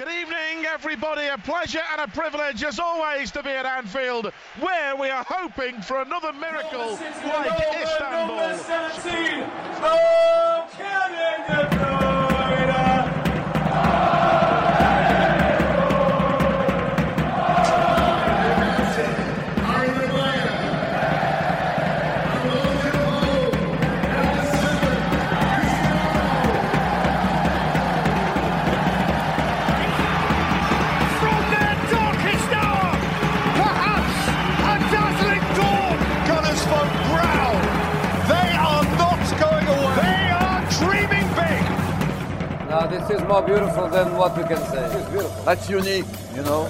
Good evening, everybody. A pleasure and a privilege, as always, to be at Anfield, where we are hoping for another miracle like Istanbul. Is more beautiful than what we can say. It's beautiful. That's unique, you know.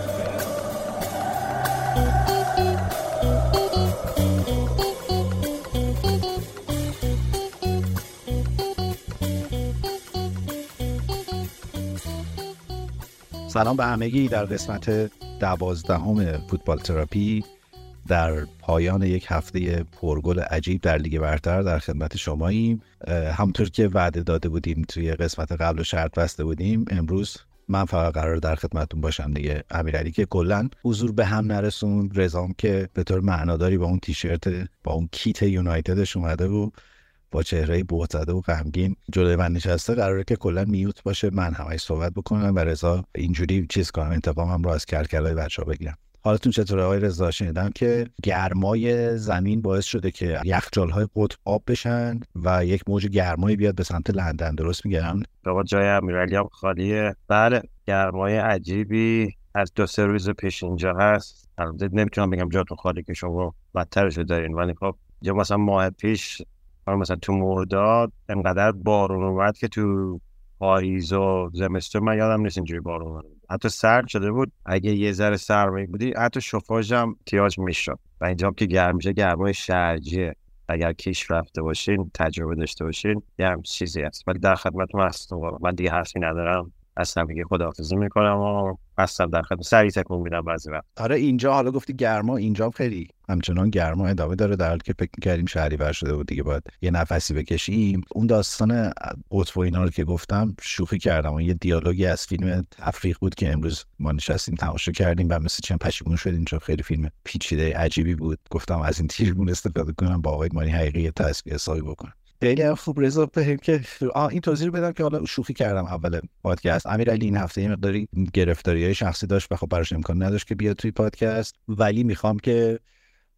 سلام به همگی در قسمت دوازدهم فوتبال تراپی در پایان یک هفته پرگل عجیب در لیگ برتر در خدمت شماییم. اه، همونطور که وعده داده بودیم توی قسمت قبل و شرط بسته بودیم امروز من فقط قرار در خدمتتون باشم دیگه. امیرعلی که کلا حضور به هم نرسون رزام که به طور معناداری با اون تیشرت با اون کیت یونایتدش اومده و با چهره بهت زده و غمگین جلوی من نشسته قراره که کلا میوت باشه. من همش صحبت بکنم و رضا اینجوری چیز کنم انتقامم رو از کلکلای بچه ها بگیرم. حالتون چطوره آقای رضا؟ شنیدم که گرمای زمین باعث شده که یخچال های قطب آب بشن و یک موج گرمایی بیاد به سمت لندن. درست میگم؟ بابا جای امیرعلی هم خالیه. بله گرمای عجیبی از دو سه روز پیش اینجا هست. البته نمی‌تونم بگم جاتون خالی که شما بدترش دارین ولی خب یا مثلا ماه پیش حالا مثلا تو مرداد انقدر بارون اومد که تو پاییز و زمستون من یادم نیست اینجوری بارون اومد. حتی سرد شده بود. اگه یه ذره سرمایه بودی حتی شفاژ هم احتیاج می‌شد. و اینجا هم که گرم میشه گرمای شرجیه. اگر کیش رفته باشین تجربه داشته باشین یه هم چیزی هست. ولی در خدمتتون هستم. من دیگه حرفی ندارم. اصلا دیگه خداحافظی می‌کنم. و هستم در خدمت. سریع تکون میدم بعضی وقت. آره اینجا حالا گفتی گرما اینجا خیلی همچنان گرما ادامه داره در حالی که فکر کردیم شهری شده بود دیگه باید یه نفسی بکشیم. اون داستان قطب و اینا رو که گفتم شوخی کردم. و یه دیالوگی از فیلم تفریق بود که امروز ما نشستیم تماشا کردیم و مثل چند پشیمون شدیم چون خیلی فیلم پیچیده عجیبی بود. گفتم از این تیرگون استفاده کنم با آقای مانی حقیقی تصویر حسابی بکنم. خیلی خوب که آه این توضیح رو بدم که حالا شوخی کردم اول پادکست. امیر علی این هفته یه مقداری گرفتاری های شخصی داشت و خب براش امکان نداشت که بیاد توی پادکست. ولی می‌خوام که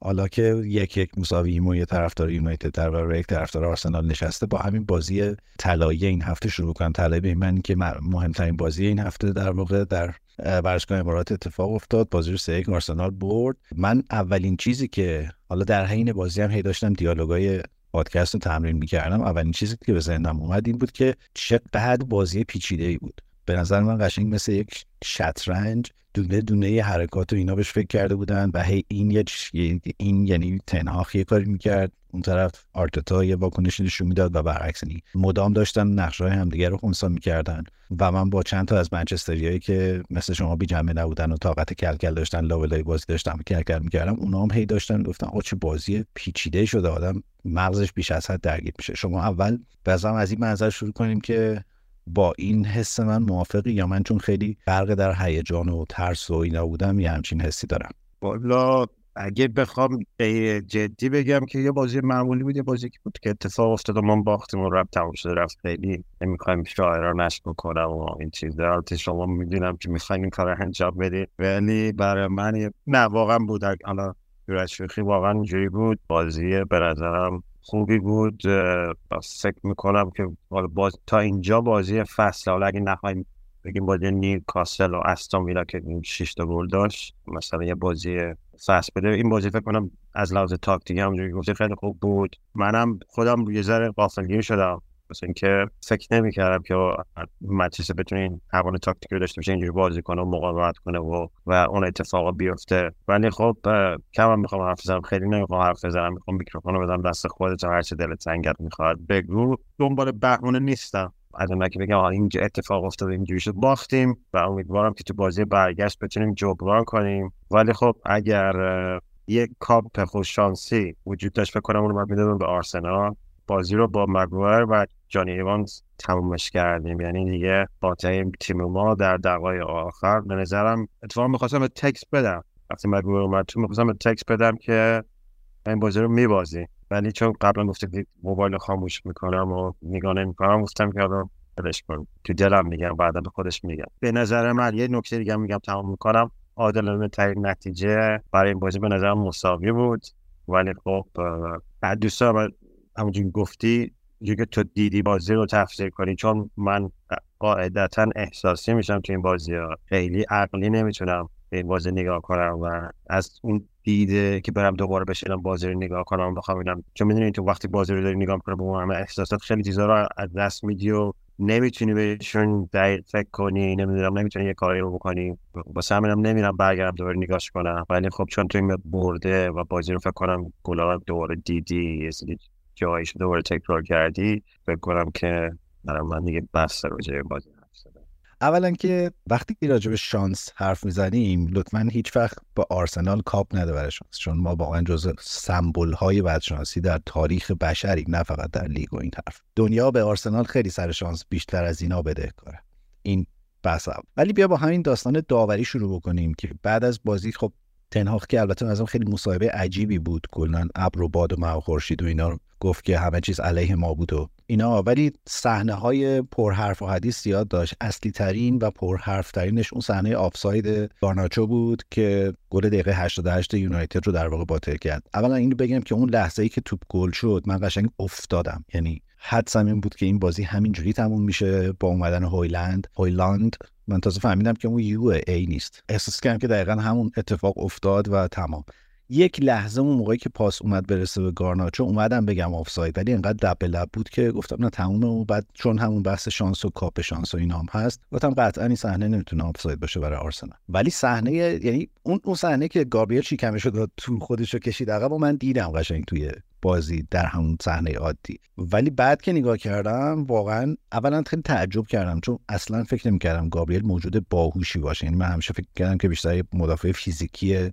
حالا که یک یک مساویم و یه طرفدار یونایتد در برابر یک طرفدار آرسنال نشسته با همین بازی طلایی این هفته شروع کنم. طلایی معنی که مهمترین بازی این هفته در واقع در ورزشگاه امارات اتفاق افتاد. بازی رو سه یک آرسنال برد. من اولین چیزی که حالا در حین بازی هم هی داشتم دیالوگای پادکست رو تمرین می‌کردم. اولین چیزی که به ذهنم اومد این بود که چقدر بازی پیچیده ای بود. به نظر من قشنگ مثل یک شطرنج دونه دونه یه حرکات و اینا بهش فکر کرده بودن و هی این یه این یعنی تنهاخ یه کاری می‌کرد. اون طرف آرتتا یه واکنشی نشون می‌داد و برعکس یعنی مدام داشتن نقشه های همدیگه رو خونسا می‌کردن. و من با چند تا از منچستریایی که مثل شما بی جمعه نبودن و طاقت کلکل داشتن لاولای بازی داشتن و کلکل می‌کردم اونا هم هی داشتن گفتن آقا چه بازی پیچیده شده. آدم مغزش بیش از حد درگیر میشه. شما اول بازم از این منظر شروع کنیم که با این حس من موافقی یا من چون خیلی غرق در هیجان و ترس و اینا بودم یه همچین حسی دارم. والا اگه بخوام جدی بگم که یه بازی معمولی بود یه بازی که بود که اتفاق افتاد و ما باختیم و رفت تموم شده رفت. خیلی نمی‌خوایم شاعرها نشت بکنم و این چیزا. البته شما می‌دونم که می‌خوایم این کار انجام بدید. ولی برای من نه واقعا بود. حالا جور شوخی واقعا اینجوری بود. بازی به نظرم خوبی بود. فکر می‌کنم که باز تا اینجا بازی فصل حالا اگه نخوایم بگیم بازی نیل کاسل و استون ویلا که 6 تا گل داشت مثلا یه بازی فصل بده. این بازی فکر کنم از لحاظ تاکتیکی همونجوری گفتی خیلی خوب بود. منم خودم یه ذره غافلگیر شدم. مثل اینکه فکر نمی‌کردم که منچستر بتونه این توان تاکتیکی رو داشته باشه اینجوری بازی کنه و مقاومت کنه و و اون اتفاق بیفته. ولی خب هم می‌خوام حرف بزنم. خیلی نمی‌خوام حرف بزنم. می‌خوام میکروفون رو بدم دست خودت و هر چه دلت سنگت می‌خواد. بگو. دنبال بهونه نیستم. از اون که بگم اینجا اتفاق افتاد اینجوری شد. باختیم و امیدوارم که تو بازی برگشت بتونیم جبران کنیم. ولی خب اگر یک کاپ خوش شانسی وجود داشت فکر کنم اون می‌دادم به آرسنال. بازی رو با مگوایر و جانی ایوانز تمومش کردیم. یعنی دیگه قاطع تیم ما در دقایق آخر. به نظرم اتفاقا می‌خواستم تکس بدم. وقتی مگوی اومد تو می‌خواستم تکس بدم که این بازی رو میبازی. ولی چون قبلا گفته که موبایل خاموش می‌کنم و نگاه نمی‌کنم گفتم که حالا ولش کن. تو دلم میگم بعدا به خودش میگم. به نظر من یه نکته دیگه میگم تمام می‌کنم. عادلانه ترین نتیجه برای این بازی به نظرم مساوی بود. ولی خب بعد دوستان همونجور گفتی که تو دیدی بازی رو تفسیر کنی چون من قاعدتا احساسی میشم تو این بازی ها. خیلی عقلی نمی‌تونم به این بازی نگاه کنم و از اون دیده که برم دوباره بشینم بازی رو نگاه کنم بخوام ببینم. چون می‌دونی تو وقتی بازی رو داری نگاه کنم با همه احساسات خیلی چیزا رو از دست میدی و نمی‌تونی بهشون دقیق فکر کنی نمی‌دونم نمی‌تونی یه کاری رو بکنی. واسه همینم نمیرم برگردم دوباره نگاهش کنم. ولی خب چون تو این برده و بازی رو فکر کنم گلا دوباره دیدی یه جایش دوباره تکرار کردی فکر کنم که برای من دیگه بس راجع بازی اولا که وقتی که راجع به شانس حرف می‌زنیم لطفا هیچ وقت با آرسنال کاپ نده برای شانس چون ما واقعا جزء سمبل های بدشانسی در تاریخ بشری نه فقط در لیگ و این حرف دنیا به آرسنال خیلی سر شانس بیشتر از اینا کاره. این بس ولی بیا با همین داستان داوری شروع بکنیم که بعد از بازی خب تنهاخ که البته از خیلی مصاحبه عجیبی بود. کلا ابر و باد و مه و خورشید و اینا گفت که همه چیز علیه ما بود و اینا. ولی صحنه های پرحرف و حدیث زیاد داشت. اصلی ترین و پرحرف ترینش اون صحنه آفساید گارناچو بود که گل دقیقه 88 یونایتد رو در واقع باطل کرد. اولا اینو بگم که اون لحظه ای که توپ گل شد من قشنگ افتادم. یعنی حدسم این بود که این بازی همینجوری تموم میشه با اومدن هویلند. هویلاند من تازه فهمیدم که اون یو ای نیست. احساس کردم که دقیقا همون اتفاق افتاد و تمام. یک لحظه اون موقعی که پاس اومد برسه به گارناچو اومدم بگم آفساید ولی انقدر لب به لب بود که گفتم نه تمومه و بعد چون همون بحث شانس و کاپ شانس و اینا هم هست گفتم قطعا این صحنه نمی‌تونه آفساید باشه برای آرسنال. ولی صحنه یعنی اون اون صحنه که گابریل شیکمش رو تو خودش رو کشید عقب و من دیدم قشنگ توی بازی در همون صحنه عادی. ولی بعد که نگاه کردم واقعا اولا خیلی تعجب کردم چون اصلا فکر نمی‌کردم گابریل موجود باهوشی باشه. یعنی من همیشه فکر کردم که بیشتر مدافع فیزیکیه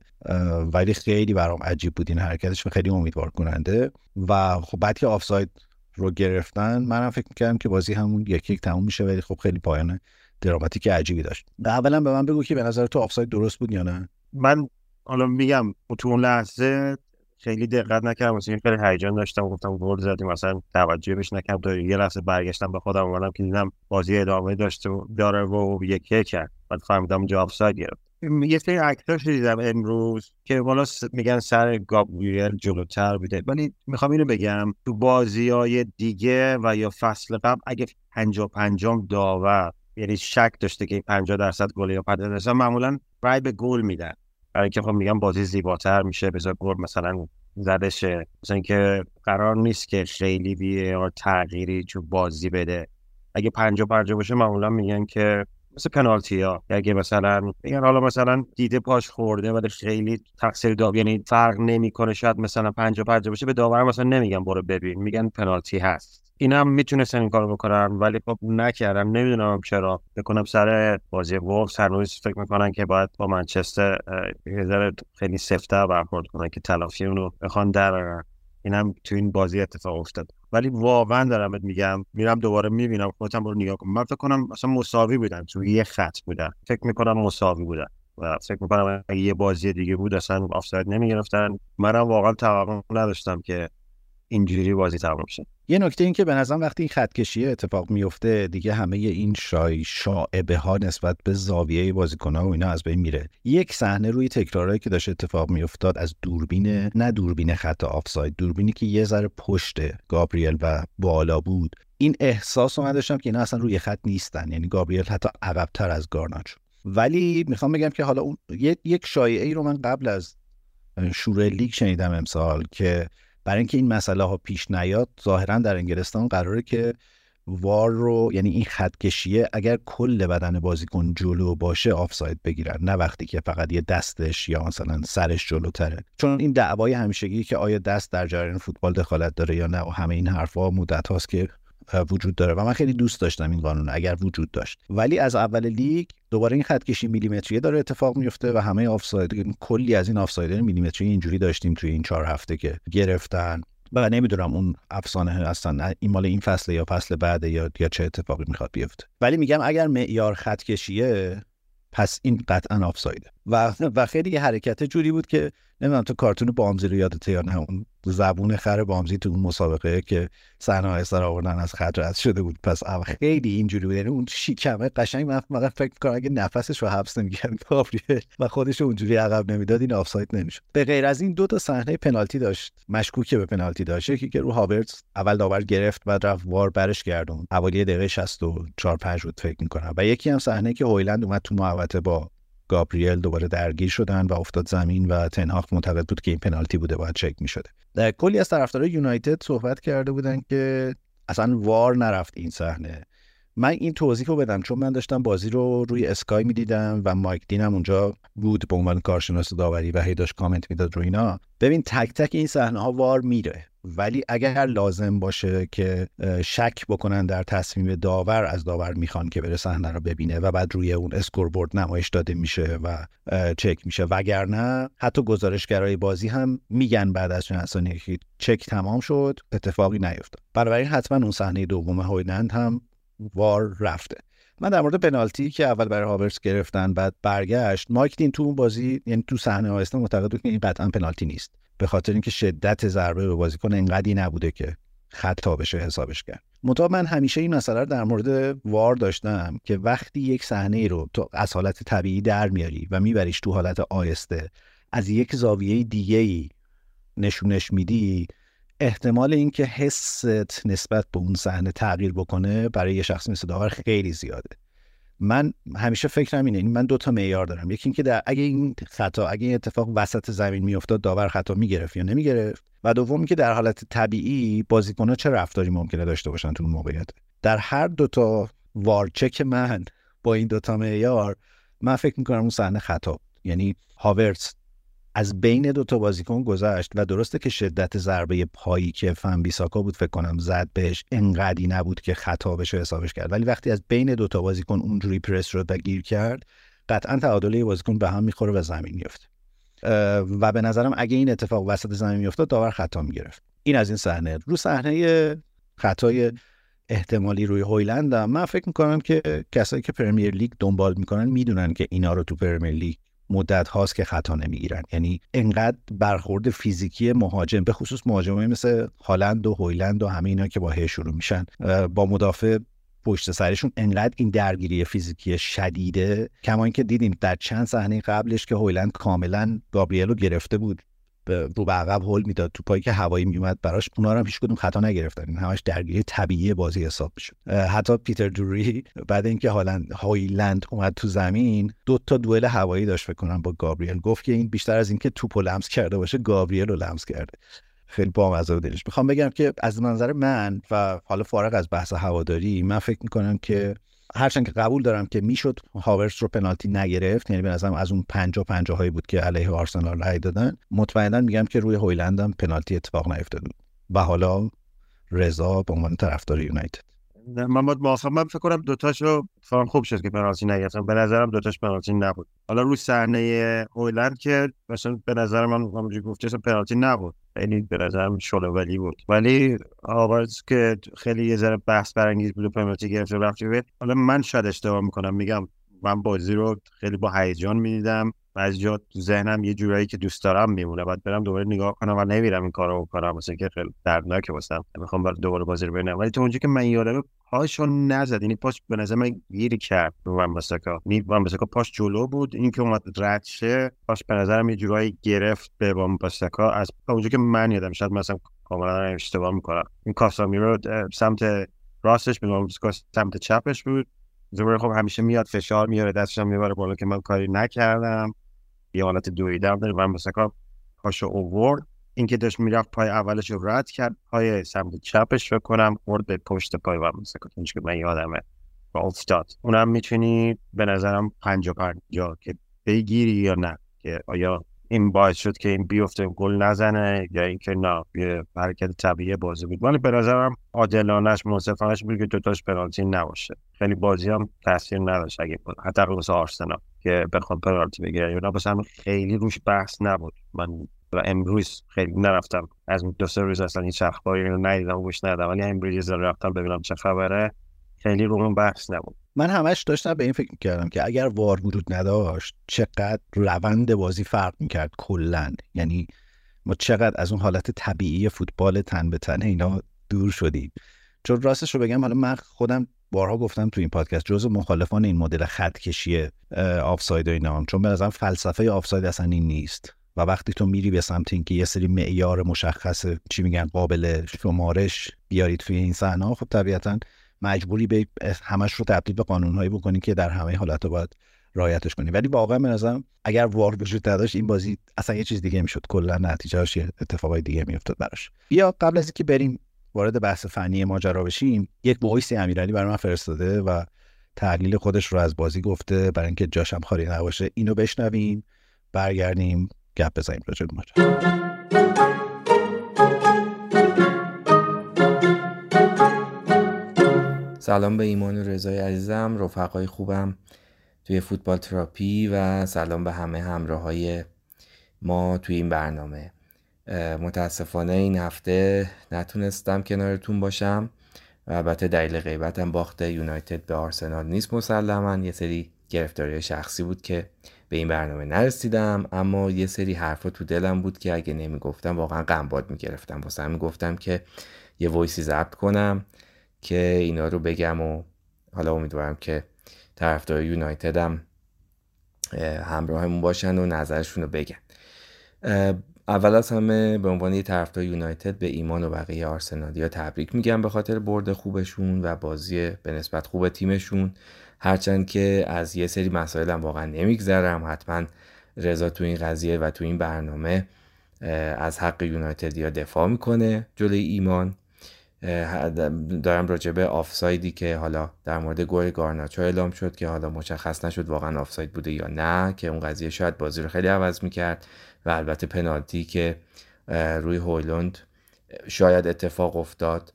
ولی خیلی برام عجیب بود این حرکتش و خیلی امیدوار کننده و خب بعد که آفساید رو گرفتن منم فکر می‌کردم که بازی همون یک یک تموم میشه ولی خب خیلی پایان دراماتیک عجیبی داشت. اولا به من بگو که به نظر تو آفساید درست بود یا نه؟ من حالا میگم تو اون لحظه خیلی دقت نکردم مثلا خیلی هیجان داشتم گفتم گل زدیم مثلا توجه بهش نکردم. یه لحظه برگشتم به خودم اومدم که دیدم بازی ادامه داشته داره و یک کرد. بعد فهمیدم جواب آفساید گرفت. یه سری عکساش دیدم امروز که بالا میگن سر گابریل جلوتر بوده. ولی می‌خوام اینو بگم تو بازی های دیگه و یا فصل قبل اگه پنجا پنجام داور یعنی شک داشته که 50 درصد گل یا 50 درصد معمولا رای به گل میدن. برای اینکه خب میگم بازی زیباتر میشه بذار گل مثلا زده مثلا اینکه قرار نیست که خیلی بیه تغییری تو بازی بده. اگه پنجا پنجا باشه معمولا میگن که مثل پنالتی ها. اگه مثلا میگن حالا مثلا دیده پاش خورده ولی خیلی تقصیر داور یعنی فرق نمی‌کنه شاید مثلا پنجا پنجا باشه به داور مثلا نمیگن برو ببین. میگن پنالتی هست. اینا هم می‌تونستن این کارو بکنن ولی خب نکردم. نمی‌دونم چرا. بکنم سر بازی وولفز. هنوز فکر می‌کنن که باید با منچستر یه خیلی سفته برخورد کنن که تلافی اونو بخوان در این هم تو این بازی اتفاق افتاد. ولی واقعا دارم میگم میرم دوباره می‌بینم خودم رو نگاه کنم. من فکر کنم اصلا مساوی بودن تو یه خط بودن فکر می‌کنم مساوی بودن و فکر می‌کنم اگه یه بازی دیگه بود اصلا آفساید نمی‌گرفتن. منم واقعا توقع نداشتم که اینجوری بازی تمام شه. یه نکته این که به نظرم وقتی این خط کشی اتفاق میفته دیگه همه این شای شاعبه ها نسبت به زاویه بازیکن ها و اینا از بین میره. یک صحنه روی تکرارهایی که داشت اتفاق میافتاد از دوربین نه دوربین خط آفساید دوربینی که یه ذره پشت گابریل و بالا بود. این احساس رو من داشتم که اینا اصلا روی خط نیستن یعنی گابریل حتی عقبتر از گارناچ. ولی می‌خوام بگم که حالا اون یک شایعه ای رو من قبل از شروع لیگ شنیدم امسال که برای اینکه این مسئله ها پیش نیاد ظاهرا در انگلستان قراره که وار رو یعنی این خط کشیه اگر کل بدن بازیکن جلو باشه آفساید بگیرن. نه وقتی که فقط یه دستش یا مثلا سرش جلوتره. چون این دعوای همیشگی که آیا دست در جریان فوتبال دخالت داره یا نه و همه این حرفها مدت هاست که وجود داره و من خیلی دوست داشتم این قانون اگر وجود داشت. ولی از اول لیگ دوباره این خط کشی میلیمتریه داره اتفاق میفته و همه آفساید کلی از این آفساید میلیمتری اینجوری داشتیم توی این چهار هفته که گرفتن و نمی‌دونم اون افسانه اصلا این مال این فصل یا فصل بعد یا یا چه اتفاقی می‌خواد بیفته. ولی میگم اگر معیار خط کشیه پس این قطعا آفسایده. و و خیلی حرکت جوری بود که نمی‌دونم تو کارتون بامزی رو یادته یا نه اون زبون خر بامزی تو اون مسابقه که صحنه سر آوردن از خط رد شده بود. پس خیلی اینجوری بود یعنی اون شیکمه قشنگ من فقط فکر می‌کنم اگه نفسش رو حبس نمی‌کرد گابریل و خودش اونجوری عقب نمی‌داد این آفساید نمی‌شد. به غیر از این دو تا صحنه پنالتی داشت مشکوکه به پنالتی داشت. یکی که رو هاورتز اول داور گرفت بعد رفت وار برش گردون حوالی دقیقه 64 5 بود فکر می‌کنم. و یکی هم صحنه که هویلند اومد تو محوطه با گابریل دوباره درگیر شدن و افتاد زمین و تنهاق معتقد بود که این پنالتی بوده باید چک می‌شده. کلی از طرفدارای یونایتد صحبت کرده بودن که اصلا VAR نرفت این صحنه. من این توضیح رو بدم چون من داشتم بازی رو روی Sky می‌دیدم و مایک دینم اونجا بود به عنوان کارشناس داوری و هی داشت کامنت می‌داد رو اینا. ببین تک تک این صحنه ها VAR میره. ولی اگر لازم باشه که شک بکنن در تصمیم داور از داور می‌خوان که بره صحنه رو ببینه و بعد روی اون scoreboard نمایش داده میشه و چک میشه. وگرنه حتی گزارشگرای بازی هم میگن بعد از چند ثانیه که چک تمام شد اتفاقی نیفتاد. بنابراین حتما اون صحنه دوم هویلند هم وار رفته. من در مورد پنالتی که اول برای هاورس گرفتن بعد برگشت مایک دین تو اون بازی یعنی تو صحنه آیسته معتقد بود که این قطعا پنالتی نیست. به خاطر اینکه شدت ضربه به بازیکن انقدی نبوده که خطا بشه حسابش کرد. مطابق من همیشه این مسئله رو در مورد وار داشتم که وقتی یک صحنه رو تو از حالت طبیعی در میاری و میبریش تو حالت آیسته از یک زاویه دیگه ای نشونش میدی احتمال اینکه حست نسبت به اون صحنه تغییر بکنه برای یه شخص مثل داور خیلی زیاده. من همیشه فکرم اینه من دو تا معیار دارم. یکی اینکه در اگه این خطا اگه این اتفاق وسط زمین میافتاد داور خطا می‌گرفت یا نمی‌گرفت؟ و دوم که در حالت طبیعی بازیکن‌ها چه رفتاری ممکنه داشته باشن تو موقعیت؟ در هر دو تا وارچک من با این دو تا معیار من فکر می‌کنم اون صحنه خطا یعنی هاورتس از بین دو تا بازیکن گذشت و درسته که شدت ضربه پایی که فن بیساکا بود فکر کنم زد بهش انقدی نبود که خطا بشه حسابش کرد. ولی وقتی از بین دو تا بازیکن اونجوری پرس شد و گیر کرد قطعا تعادل بازیکن به هم می‌خوره و زمین میفته و به نظرم اگه این اتفاق وسط زمین میافتاد داور خطا می‌گرفت. این از این صحنه. رو صحنه خطای احتمالی روی هویلند من فکر می‌کنم که کسایی که پرمیر لیگ دنبال می‌کنن می‌دونن که اینا رو تو پرمیر لیگ مدت هاست که خطا نمی‌گیرن. یعنی انقدر برخورد فیزیکی مهاجم به خصوص مهاجمای مثل هالند و هویلند و همه اینا که با هی شروع میشن با مدافع پشت سرشون انقدر این درگیری فیزیکی شدیده کما اینکه دیدیم در چند صحنه قبلش که هویلند کاملا گابریل رو گرفته بود. رو به عقب هول می‌داد. تو پایی که هوایی میومد براش اونا هم هیچ کدوم خطا نگرفتن. این همش درگیری طبیعی بازی حساب می‌شد. حتی پیتر دوری بعد اینکه هالند هایلند اومد تو زمین دو تا دوئل هوایی داشت فکر کنم با گابریل. گفت که این بیشتر از اینکه توپو لمس کرده باشه گابریل رو لمس کرده. خیلی بامزه و دلش. می‌خوام بگم که از منظر من و حالا فارغ از بحث هواداری من فکر می‌کنم که هرچند که قبول دارم که می‌شد هاورس رو پنالتی نگرفت یعنی به نظرم از اون 50 50 هایی بود که علیه آرسنال رای دادن مطمئنا میگم که روی هویلند هم پنالتی اتفاق نیفتاد. و حالا رضا به عنوان طرفدار یونایتد. من باید موافقم. من فکر کنم دوتاشو فهم خوب شد که پنالتی نگرفتم به نظرم دوتاش پنالتی نبود. حالا روی صحنه هویلند که مثلا به نظر من همونجوری گفته پنالتی نبود. خیلی به نظرم شله ولی بود. ولی آواز که خیلی یه ذره بحث برانگیز بود و پنالتی گرفت رفت حالا من شاید اشتباه می‌کنم. میگم من بازی رو خیلی با هیجان می‌دیدم. از جا تو ذهنم یه جورایی که دوست دارم میمونه. بعد برم دوباره نگاه کنم و نمیرم این کارو بکنم. مثلا که خیلی دردناکه واسم می‌خوام دوباره بازی رو ببینم. ولی تو اونجا که من یادم پاشو نزد. یعنی پاش به نظر من گیری کرد رو من بسکا نی من بسکا پاش جلو بود. این که اومد رد شه پاش به نظرم یه جورایی گرفت به وام بسکا از اونجا که من یادم شاید مثلا کاملا اشتباه می‌کنم. این کاسامیرو سمت راستش به سمت چپش بود. زبر خب همیشه میاد فشار میاره دستش می‌بره بالا که من کاری نکردم. یه حالت داره. و مثلا پاشو اوورد. اینکه داشت می‌رفت پای اولش رو رد کرد. پای سمت چپش فکر کنم خورد به پشت پای و مثلا که من یادمه. و افتاد اونم می‌تونی به نظرم پنجا پنجا که بگیری یا نه. که آیا این باعث شد که این بیفته گل نزنه یا اینکه نه. یه حرکت طبیعی بازی بود. ولی به نظرم عادلانش منصفانش بود که دوتاش پنالتی نباشه. خیلی بازی هم تاثیر نداشت اگه حتی مثل آرسنال. که بخواد پنالتی بگیره یا نه خیلی روش بحث نبود. من امروز خیلی نرفتم. از دو سه روز اصلا این اخباری رو ندیدم و گوش ندادم. ولی امروز رفتم ببینم چه خبره. خیلی رو اون بحث نبود. من همش داشتم به این فکر کردم که اگر وار وجود نداشت چقدر روند بازی فرق می‌کرد کلا. یعنی ما چقدر از اون حالت طبیعی فوتبال تن به تن اینا دور شدیم. چون راستش رو بگم حالا من خودم بارها گفتم تو این پادکست جزء مخالفان این مدل خط کشی آفساید و اینا چون به نظرم فلسفه آفساید اصلا این نیست. و وقتی تو میری به سمت اینکه یه سری معیار مشخص چی میگن قابل شمارش بیارید توی این صحنه خب طبیعتا مجبوری به همش رو تبدیل به قانونهایی بکنی که در همه حالت باید رعایتش کنی. ولی واقعا به نظرم اگر VAR وجود نداشت این بازی اصلا یه چیز دیگه می‌شد. کلا نتیجهش اتفاقای دیگه میافتاد براش. بیا قبل از اینکه بریم وارد بحث فنی ماجرا بشیم یک voice امیرعلی برای من فرستاده و تحلیل خودش رو از بازی گفته برای اینکه جاشم خالی نباشه. اینو بشنویم برگردیم گپ بزنیم راجع به ماجرا. سلام به ایمان و رضای عزیزم رفقای خوبم توی فوتبال تراپی و سلام به همه همراه های ما توی این برنامه. متاسفانه این هفته نتونستم کنارتون باشم. و البته دلیل غیبتم باخت یونایتد به آرسنال نیست مسلما. یه سری گرفتاری شخصی بود که به این برنامه نرسیدم. اما یه سری حرفا تو دلم بود که اگه نمی‌گفتم واقعا غمباد می‌گرفتم. واسه همین گفتم که یه وایسی ضبط کنم که اینا رو بگم و حالا امیدوارم که طرفدار یونایتد هم همراهمون باشن و نظرشون رو بگن. اول از همه به عنوان یه طرفدار یونایتد به ایمان و بقیه آرسنالیا تبریک میگم به خاطر برد خوبشون و بازی به نسبت خوب تیمشون. هرچند که از یه سری مسائل هم واقعا نمیگذرم. حتما رضا تو این قضیه و تو این برنامه از حق یونایتدیا دفاع می‌کنه جلوی ایمان. دارم راجع به آفسایدی که حالا در مورد گل گارناچو اعلام شد که حالا مشخص نشد واقعا آفساید بوده یا نه که اون قضیه شاید بازی رو خیلی عوض می‌کرد. و البته پنالتی که روی هویلند شاید اتفاق افتاد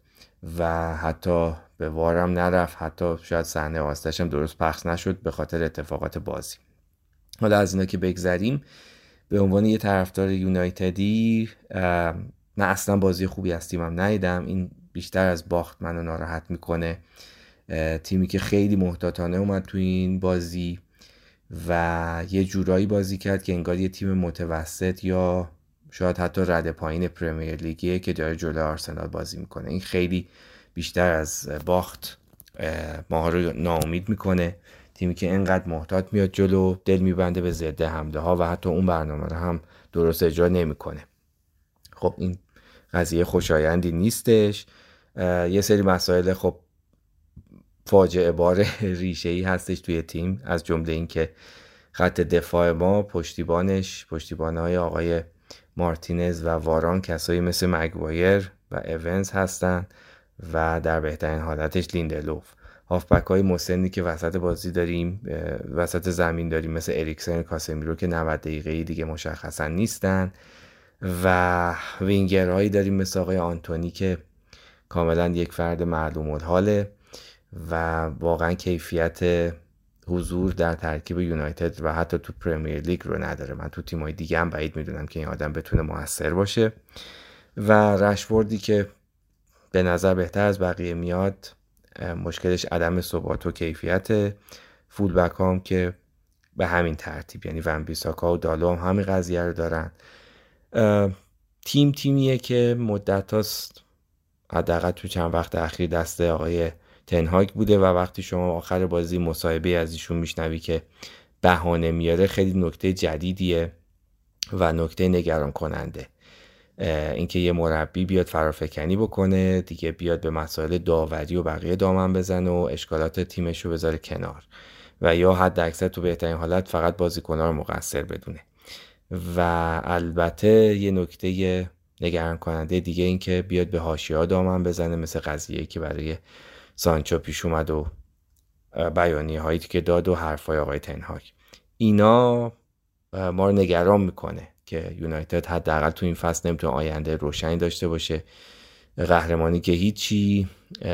و حتی به وارم نرفت. حتی شاید صحنه واسطش هم درست پخش نشد به خاطر اتفاقات بازی. حالا از اینا که بگذریم به عنوان یه طرفدار یونایتدی نه اصلا بازی خوبی از تیمم ندیدم. این بیشتر از باخت منو ناراحت می‌کنه. تیمی که خیلی محتاطانه اومد تو این بازی. و یه جورایی بازی کرد که انگار یه تیم متوسط یا شاید حتی رده پایین پرمیر لیگیه که داره جلو آرسنال بازی می‌کنه. این خیلی بیشتر از باخت ماها رو ناامید می‌کنه. تیمی که انقدر محتاط میاد جلو دل میبنده به ضد حمله ها و حتی اون برنامه رو هم درست اجرا نمی‌کنه. خب این قضیه خوشایندی نیستش. یه سری مسائل خب فاجعه بار ریشه ای هستش توی تیم از جمله اینکه خط دفاع ما پشتیبانش پشتیبانهای آقای مارتینز و واران کسایی مثل مگوایر و اونز هستن و در بهترین حالتش لیندلوف. هافبک های مسنی که وسط بازی داریم وسط زمین داریم مثل اریکسن کاسمیرو که 90 دقیقه دیگه مشخصا نیستن. و وینگرهایی داریم مثل آقای آنتونی که کاملا یک فرد معلوم الحاله. و واقعا کیفیت حضور در ترکیب یونایتد و حتی تو پرمیر لیگ رو نداره. من تو تیمای دیگه هم بعید می‌دونم که این آدم بتونه موثر باشه. و رشوردی که به نظر بهتر از بقیه میاد مشکلش عدم ثبات و کیفیت فولبک هم که به همین ترتیب یعنی ون بیساکا و دالو هم همین قضیه رو دارن. تیم تیمیه که مدت هاست حداقل تو چند وقت اخیر دست آقای تنهاک بوده و وقتی شما آخر بازی مصاحبه از ایشون میشنوی که بهانه میاره خیلی نکته جدیدیه و نکته نگران کننده اینکه یه مربی بیاد فرافکنی بکنه دیگه بیاد به مسائل داوری و بقیه دامن بزنه و اشکالات تیمش رو بذاره کنار. و یا حد اکثر تو بهترین حالت فقط بازیکنها رو مقصر بدونه. و البته یه نکته نگران کننده دیگه این که بیاد به هاشیا دامن بزنه مثل قضیه که برای سانچو پیش اومد و بیانی هایی که داد و حرفای آقای تنهاک. اینا ما رو نگران می‌کنه که یونایتد حداقل تو این فصل نمی‌تونه آینده روشنی داشته باشه. قهرمانی که هیچی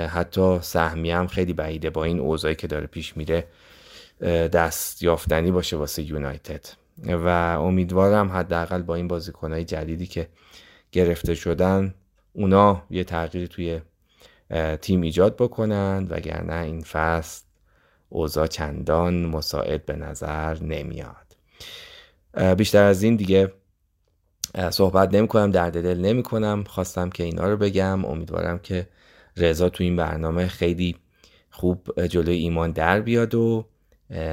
حتی سهمی هم خیلی بعیده با این اوضاعی که داره پیش میره دست یافتنی باشه واسه یونایتد. و امیدوارم حداقل با این بازیکنهای جدیدی که گرفته شدن اونا یه تغییری توی تیم ایجاد بکنند وگرنه این فصل اوضاع چندان مساعد به نظر نمیاد. بیشتر از این دیگه صحبت نمی کنم درد دل نمی کنم خواستم که اینا رو بگم. امیدوارم که رضا تو این برنامه خیلی خوب جلوی ایمان در بیاد و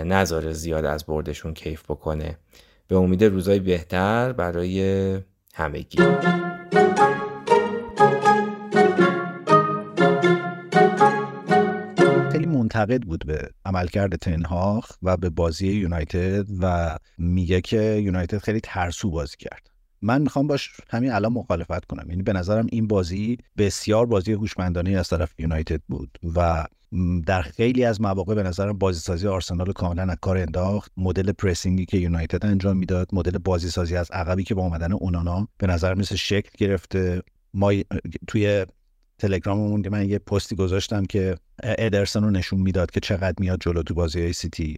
نظر زیاد از بردشون کیف بکنه. به امید روزای بهتر برای همگی. منتقد بود به عملکرد تنهاخ و به بازی یونایتد و میگه که یونایتد خیلی ترسو بازی کرد. من می‌خوام باش همین الان مخالفت کنم. یعنی به نظرم این بازی بسیار بازی هوشمندانه از طرف یونایتد بود و در خیلی از مواقع به نظرم بازی سازی آرسنال کاملا از کار انداخت. مدل پرسینگی که یونایتد انجام می‌داد مدل بازی سازی از عقبی که با اومدن اونانا به نظر مثل شکل گرفته. ما توی تلگراممون من یه پستی گذاشتم که ادرسون رو نشون می‌داد که چقدر میاد جلو تو بازی های سیتی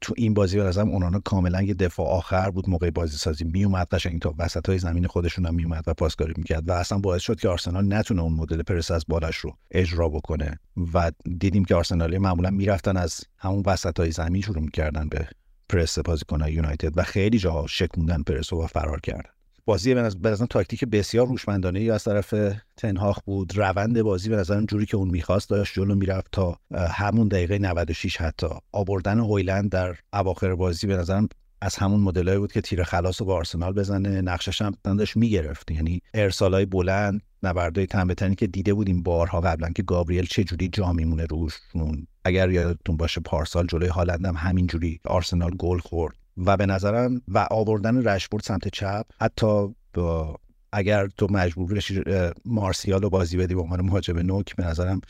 تو این بازی به نظرم اونانا کاملا یه دفاع آخر بود موقع بازی سازی میومد قشنگ تا وسط های زمین خودشون هم میومد و پاسکاری می‌کرد و اصلا باعث شد که آرسنال نتونه اون مدل پرس از بالش رو اجرا بکنه و دیدیم که آرسنالی معمولا می‌رفتن از همون وسط های زمین شروع می‌کردن به پرس بازیکن‌های یونایتد و خیلی جا شکوندن پرس و فرار کردن بازی به نظر تاکتیک بسیار هوشمندانه ای از طرف تنهاخ بود. روند بازی به نظرم جوری که اون می‌خواست داشت جلو می‌رفت تا همون دقیقه 96 حتی. آوردن هویلند در اواخر بازی به نظرم از همون مدلایی بود که تیر خلاص با آرسنال بزنه. نقشش هم داشت می‌گرفت. یعنی ارسالای بلند نبردای تنبتنی که دیده بودیم بارها قبلا که گابریل چه جوری جا میمونه روشون. اگر یادتون باشه پارسال جلوی هالند هم همینجوری آرسنال گل خورد. و به نظرم و آوردن رشبورد سمت چپ حتی با اگر تو مجبور بشی مارسیال رو بازی بدی به عنوان مهاجم نوک به نظرم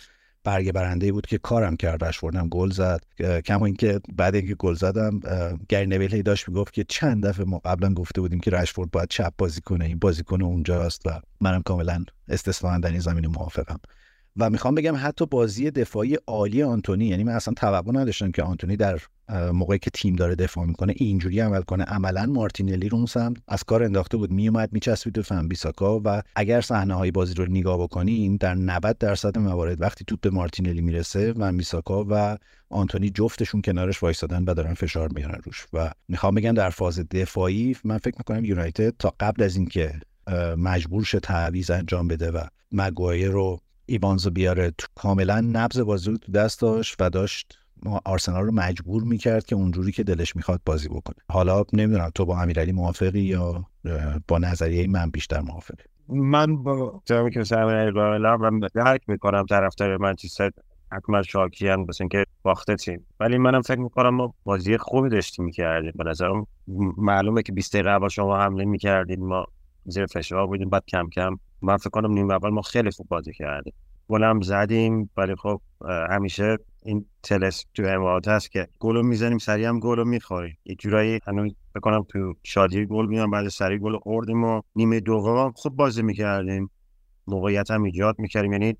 برگ برنده بود که کارم کرد. رشوردم گل زد. کما اینکه بعد اینکه گل زدم گری نویل داشت می‌گفت که چند دفعه ما قبلا گفته بودیم که رشفورد باید چپ بازی کنه. این بازیکن اونجاست و منم کاملا استثنا در این زمین موافقم. و می‌خوام بگم حتی بازی دفاعی عالی آنتونی یعنی من اصلا توقع نداشتم که آنتونی در موقعی که تیم داره دفاع می‌کنه اینجوری عمل کنه. عملا مارتینلی رو هم از کار انداخته بود میومد میچسبید به فن بیساکا و اگر صحنه های بازی رو نگاه بکنین در 90 درصد موارد وقتی توپ به مارتینلی می‌رسه و بیساکا و آنتونی جفتشون کنارش وایسادن و دارن فشار میارن روش. و می‌خوام بگم در فاز دفاعی من فکر می‌کنم یونایتد تا قبل از اینکه مجبور شه تعویض انجام بده و مگوایر رو ایوانزو بیاره. تو کاملا نبض بازی رو تو دست داشت و داشت آرسنال رو مجبور می‌کرد که اونجوری که دلش می‌خواد بازی بکنه. حالا نمی‌دونم تو با امیرعلی موافقی یا با نظریه من بیشتر موافقی من با جایی که قائلم من درک می‌کنم طرفدار منچستر حتما شاکیان بس اینکه باخته تیم. ولی منم فکر می‌کنم ما بازی خوبی داشتیم می‌کردیم. به نظرم معلومه که 20 دقیقه با شما حمله می‌کردیم. ما زیر فشار بودیم بعد کم کم من فکر کنم نیم اول ما خیلی خوب بازی کردیم. گلم زدیم ولی خب همیشه این تلس تو امارات هست که گل می‌زنیم سریع هم گل رو می‌خوریم. یه جورایی هنوز بکنم تو شادی گل میام بعد سریع گل خوردیم و نیمه دوم خوب بازی می‌کردیم. موقعیت هم ایجاد می‌کردیم. یعنی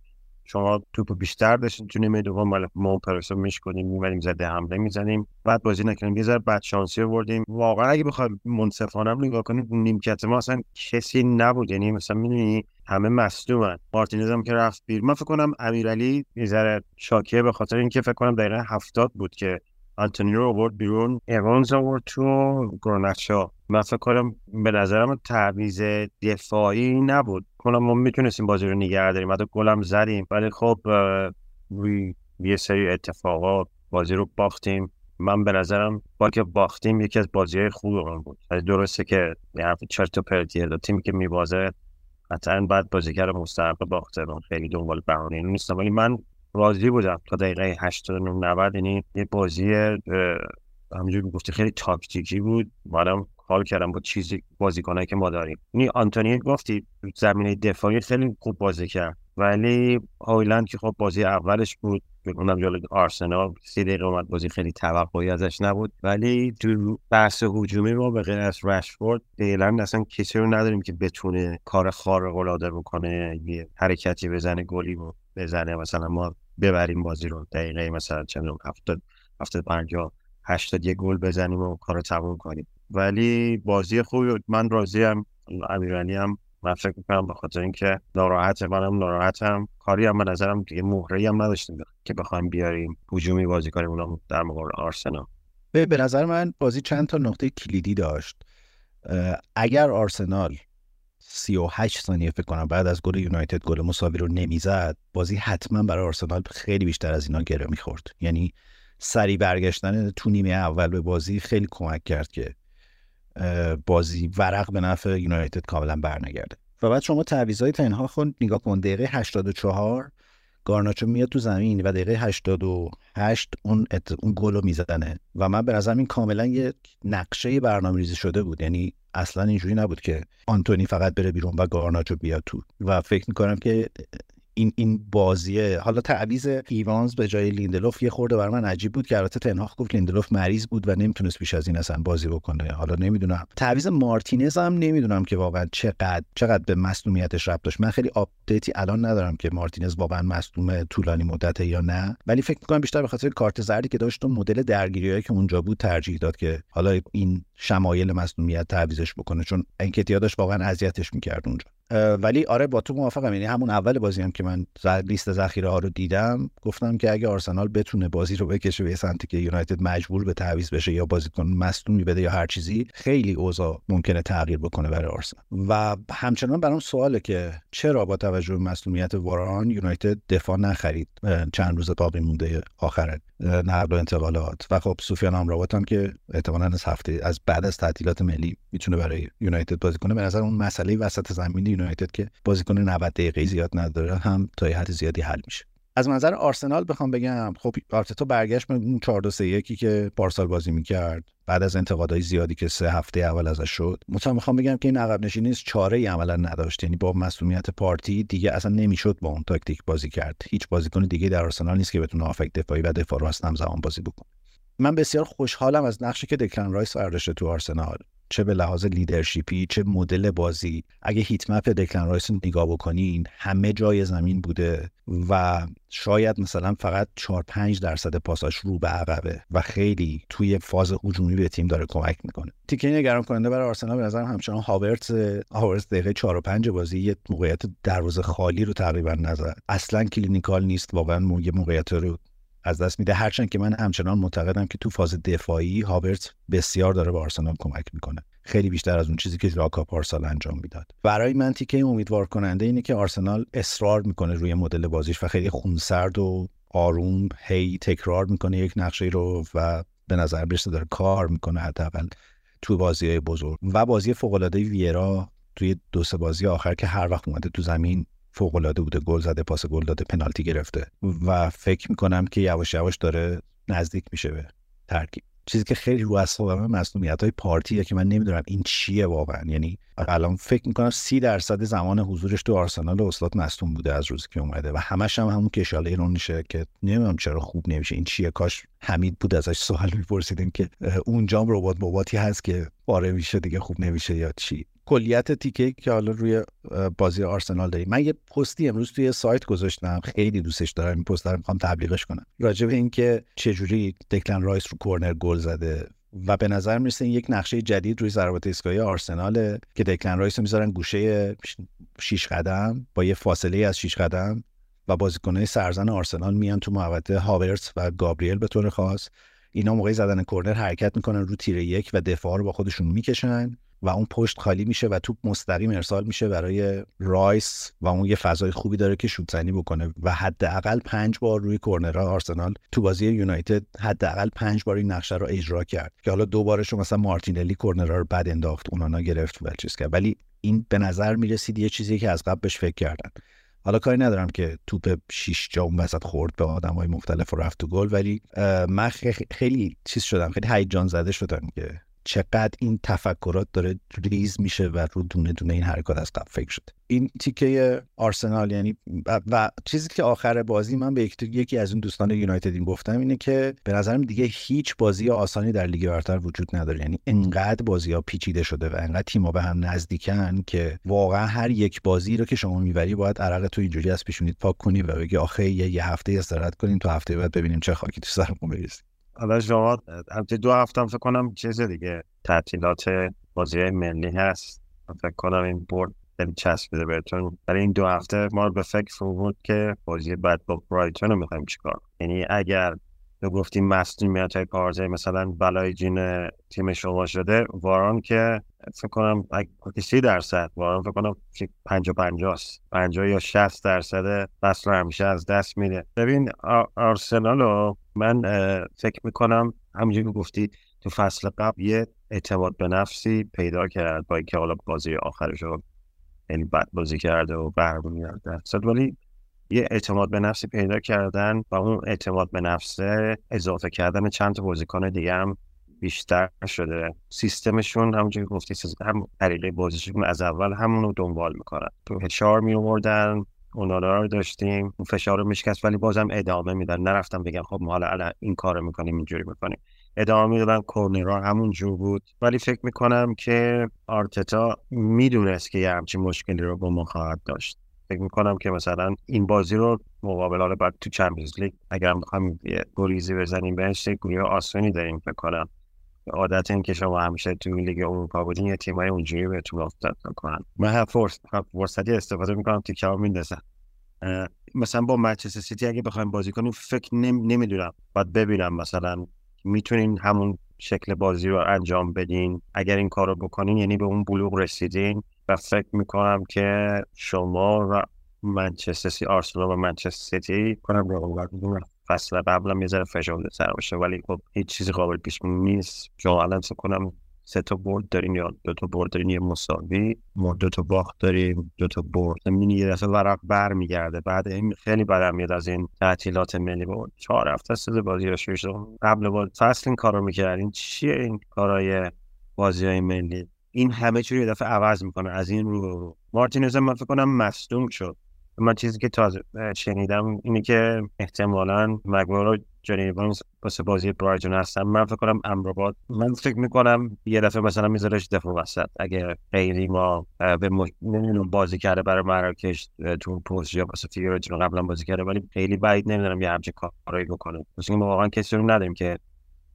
شما توپ بیشتر داشتین تو نیمه دوم ما پرسو میشکنیم می‌بریم زده حمله می‌زنیم. بعد بازی نکنیم یه ذره بعد شانسی آوردیم واقعا اگه بخوایم منصفانه نگاه کنیم نیمکت ما اصلا کسی نبود. یعنی مثلا می‌دونی همه مصدومن. مارتینز هم که رفت بیر من فکر کنم امیرعلی یه ذره شاکیه به خاطر اینکه فکر کنم دقیقه هفتاد بود که آنتونی رو آورد بیرون. ایوانز آورد تو گرونچا من فکر کنم به نظرم تعویض دفاعی نبود. کنم ما می‌تونستیم بازی رو نگه داریم. حتی گلم زدیم. ولی خب یه سری اتفاقات بازی رو باختیم. من به نظرم با که باختیم یکی از بازی های خوب بود. درسته که حرف چرت و پرتیه تیمی که میبازه قطعا بعد بازیگر مستحق باخته خیلی دنبال بهانه نیستم. ولی من راضی بودم تا دقیقه 89 90 یعنی یه بازی همونجوری گفتی خیلی تاکتیکی بود. منم حال کردم با چیزی بازیکنایی که ما داریم. یعنی آنتونی گفتی زمینه دفاعی خیلی خوب بازی کرد. ولی هایلند که خب بازی اولش بود اونم جلوی آرسنال سی دقیقه اومد بازی خیلی توقعی ازش نبود. ولی تو بحث هجومی ما به غیر از رشفورد فعلا اصلا کسی رو نداریم که بتونه کار خارق العاده بکنه یه حرکتی بزنه گلی بزنه مثلا ما ببریم بازی رو دقیقه مثلا چند هفتاد هفتاد پنجاه هشتاد یه گل بزنیم و کار تموم کنیم. ولی بازی خوبی من راضی هم امیرانی هم من فکر می‌کنم به خاطر اینکه ناراحت منم ناراحتم. کاری هم به نظرم دیگه مهره هم نداشتیم که بخوایم بیاریم هجومی بازی کنیم اونم در مقابل آرسنال. به نظر من بازی چند تا نقطه کلیدی داشت. اگر آرسنال 38 ثانیه فکر کنم بعد از گل یونایتد گل مساوی رو نمی‌زد بازی حتما برای آرسنال خیلی بیشتر از اینا گره می‌خورد. یعنی سری برگشتن تو نیمه اول به بازی خیلی کمک کرد که بازی ورق به نفع یونایتد کاملا برنگرده. و بعد شما تعویضای تنها خود نگاه کن دقیقه 84 گارناچو میاد تو زمین و دقیقه 88 اون ات... اون گل رو می‌زنه. و من به نظرم این کاملا یه نقشه برنامه ریزی شده بود. یعنی اصلا اینجوری نبود که آنتونی فقط بره بیرون و گارناچو بیاد تو. و فکر می‌کنم که این این بازیه. حالا تعویض ایوانز به جای لیندلوف یه خورده بر من عجیب بود که البته تنهاخ گفت لیندلوف مریض بود و نمی‌تونست بیش از این اصلا بازی بکنه. حالا نمی‌دونم. تعویض مارتینز هم نمی‌دونم که واقعا چقدر چقدر به مصدومیتش ربط داشت. من خیلی update ی الان ندارم که مارتینز واقعا مصدوم طولانی مدته یا نه. ولی فکر می‌کنم بیشتر به خاطر کارت زردی که داشت و مدل درگیریایی که اونجا بود ترجیح داد که حالا این شمایل مصدومیت تعویزش بکنه. چون انکتیا داشت واقعا اذیتش می‌کرد اونجا. ولی آره با تو موافقم. یعنی همون اول بازی هم که من لیست ذخیره ها رو دیدم گفتم که اگه آرسنال بتونه بازی رو بکشه به سمتی که یونایتد مجبور به تعویض بشه یا بازیکن مصدومی بده یا هر چیزی خیلی اوضاع ممکنه تغییر بکنه برای آرسنال. و همچنان برام سواله که چرا با توجه به مسئولیت واران یونایتد دفاع نخرید؟ چند روز باقی مونده آخر نقل و انتقالات. و خب سوفیان آمرابات هم که احتمالاً از هفته از بعد از تعطیلات ملی می‌تونه برای یونایتد بازی کنه. به نظر اون مسئله وسط زمین یونایتد که بازیکن 90 دقیقه زیاد نداره هم تا حد زیادی حل میشه. از منظر آرسنال بخوام بگم خب آرتتا برگشت به اون 4 2 3 1 که پارسال بازی می‌کرد. بعد از انتقادهای زیادی که سه هفته اول ازش شد. مثلا می‌خوام بگم که این عقب نشینی چاره ای عملا نداشت. یعنی با مصدومیت پارتی دیگه اصلا نمی‌شد با اون تاکتیک بازی کرد. هیچ بازیکن دیگه در آرسنال نیست که بتونه هافبک دفاعی و دفاع راست همزمان بازی بکنه. من بسیار خوشحالم از نقشی که دکلن رایس برداشته تو آرسنال. چه به لحاظ leadership ی چه مدل بازی. اگه heat map دکلن رایس نگاه بکنین همه جای زمین بوده و شاید مثلا فقط 4 5 درصد پاساش رو به عقبه و خیلی توی فاز هجومی به تیم داره کمک می‌کنه. تیکه نگران کننده برای آرسنال به نظرم همچنان هاورتس هاورتس دقیقه 4 و 5 بازی یه موقعیت دروازه خالی رو تقریبا نزد اصلا clinical نیست واقعا یه موقعیت رو از دست میده. هرچند که من همچنان معتقدم که تو فاز دفاعی هاورتس بسیار داره به آرسنال کمک می‌کنه. خیلی بیشتر از اون چیزی که ژاکا پارسال انجام می‌داد. برای من تیکه امیدوار کننده اینه که آرسنال اصرار می‌کنه روی مدل بازیش و خیلی خونسرد و آروم هی تکرار می‌کنه یک نقشه رو و به نظر می‌رسه داره کار می‌کنه حداقل تو بازی های بزرگ. و بازی فوق العاده ویرا توی دو سه بازی آخر که هر وقت اومده تو زمین فوق العاده بوده گل زده پاس گل داده پنالتی گرفته و فکر می‌کنم که یواش یواش داره نزدیک میشه به ترکیب. چیزی که خیلی رو اعصابم مسئولیت های پارتیه که من نمی‌دونم این چیه واقعا. یعنی الان فکر می‌کنم سی درصد زمان حضورش تو آرسنال استاد مصدوم بوده از روزی که اومده و همش هم همون کشاله ایران میشه که نمی‌دونم چرا خوب نمیشه. این چیه؟ کاش حمید بود ازش سوال میپرسیدیم که اونجام رباط باباتی هست که پاره میشه دیگه خوب نمیشه یا چی؟ کلیت تیکه که حالا روی بازی آرسنال داریم. من یه پستی امروز توی سایت گذاشتم. خیلی دوستش دارم این پست رو می‌خوام تبلیغش کنم. راجع به اینکه چجوری دکلن رایس رو کورنر گل زده و به نظر می‌رسه این یک نقشه جدید روی ضربات ایستگاهی آرسنال که دکلن رایس رو می‌ذارن گوشه 6 قدم با یه فاصله از 6 قدم و بازیکنهای سرزن آرسنال میان تو محوطه هاورتس و گابریل به طور خاص. اینا موقعی زدن کورنر حرکت می‌کنن رو تیر یک و دفاع رو با خودشون می‌کشن. و اون پشت خالی میشه و توپ مستقیم ارسال میشه برای رایس و اون یه فضای خوبی داره که شوتزنی بکنه. و حداقل پنج بار روی کورنرها آرسنال تو بازی یونایتد حداقل پنج بار این نقشه رو اجرا کرد که حالا دو بارش مثلا مارتینلی کورنرها رو بد انداخت اونا گرفت و چیز کرد ولی این به نظر می‌رسید یه چیزی که از قبل بهش فکر کردن. حالا کاری ندارم که توپ شیش جا اون وسط خورد به آدم های مختلف و رفت تو گل ولی من خیلی چیز شدم خیلی هیجان زده شدم که چقدر این تفکرات داره ریز میشه و رو دونه دونه این حرکات از قبل فکر شده. این تیکه آرسنال یعنی و چیزی که آخر بازی من به یکی از اون دوستان یونایتد این گفتم اینه که به نظرم دیگه هیچ بازی آسانی در لیگ برتر وجود نداره. یعنی انقدر بازی ها پیچیده شده و انقدر تیم‌ها به هم نزدیکن که واقعا هر یک بازی رو که شما می‌بری باید عرق تو اینجوری از پیشونیت پاک کنی و بگی آخه یه, یه هفته استراحت کنیم تو هفته بعد ببینیم چه خاکی تو سرمون بریزیم. حالا شما دو هفته فکر کنم چیز دیگه تعطیلات بازی ملی هست. فکر کنم این برد خیلی چسبیده بهتون. برای این دو هفته ما به فکر فرمود که بازی بعد با برایتون رو می‌خوایم چیکار یعنی اگر تو گفتیم مصدومیت های کارزه مثلا بلای جین تیم شما شده. واران که فکر کنم سی درصد واران فکر کنم پنجا پنجاست. پنجا یا شست درصد فصل همیشه از دست میده. ببین آرسنال رو من فکر می‌کنم همونجوری که گفتی تو فصل قبل یه اعتماد به نفسی پیدا کرد با اینکه حالا بازی آخرش رو یعنی بد بازی کرده و برمیگرده ولی یه اعتماد به نفسی پیدا کردن و اون اعتماد به نفسه اضافه کردن چند تا بازیکن دیگه هم بیشتر شده. سیستمشون همونجوری گفتی هم طریقه بازیشون از اول همون رو دنبال می‌کنن. تو فشار می آوردن اونا رو داشتیم اون فشار رو میشکست ولی بازم ادامه میدن نرفتم بگم خب ما حالا این کار می‌کنیم اینجوری می‌کنیم. ادامه می‌دادن کورنرا همون جور بود. ولی فکر می‌کنم که آرتتا می‌دونست که یه همچین مشکلی رو با ما خواهد داشت. فکر می‌کنم که مثلا این بازی رو مقابل حالا بعد تو چمپیونز لیگ اگر یه گریزی بزنیم بهش گروه آسونی داریم فکر کنم. عادت این که شما همیشه تو لیگ اروپا بودین یه تیمای اونجوری بهتون افتاد کنن من هر فرصت فرصتی استفاده می‌کنم تیکه میندازم. مثلا با منچستر سیتی اگه بخوایم بازی کنیم فکر نمی‌دونم. باید ببینم مثلا می‌تونین همون شکل بازی رو انجام بدین. اگر این کار رو بکنین یعنی به اون بلوغ رسیدین. و فکر می‌کنم که شما و منچستر سی آرسنال و منچستر سیتی کنم رو فصل قبلم یه ذره باشه ولی خب هیچ چیزی قابل پیش نیست. شما الان کنم سه تا برد دارین یا دو تا برد دارین یه مساوی ما دو تا باخت داریم دو تا برد می‌بینی یه دفعه ورق بر میگرده بعد این خیلی بدم میاد از این تعطیلات ملی. بود چهار هفته سه بازی رو قبل بود فصل این کارو می‌کردین. چیه این کارای بازی های ملی؟ این همه چیز یه دفعه عوض می‌کنه. از این رو رو مارتینز من فکر کنم مصدوم شد. من چیزی که تازه شنیدم اینه که احتمالا مگوارو جانی وانز واسه بازی برایتون هستم من فکر کنم امراباد من فکر می‌کنم یه دفعه مثلا میذارش دفعه وسط. اگه خیلی ما به نمی‌دونم بازی کرده برای مراکش تو پست یا واسه فیورنتینا قبلا بازی کرده ولی خیلی بعید نمی‌دونم یه همچین کارایی بکنه. مثلا ما واقعا کسی رو نداریم که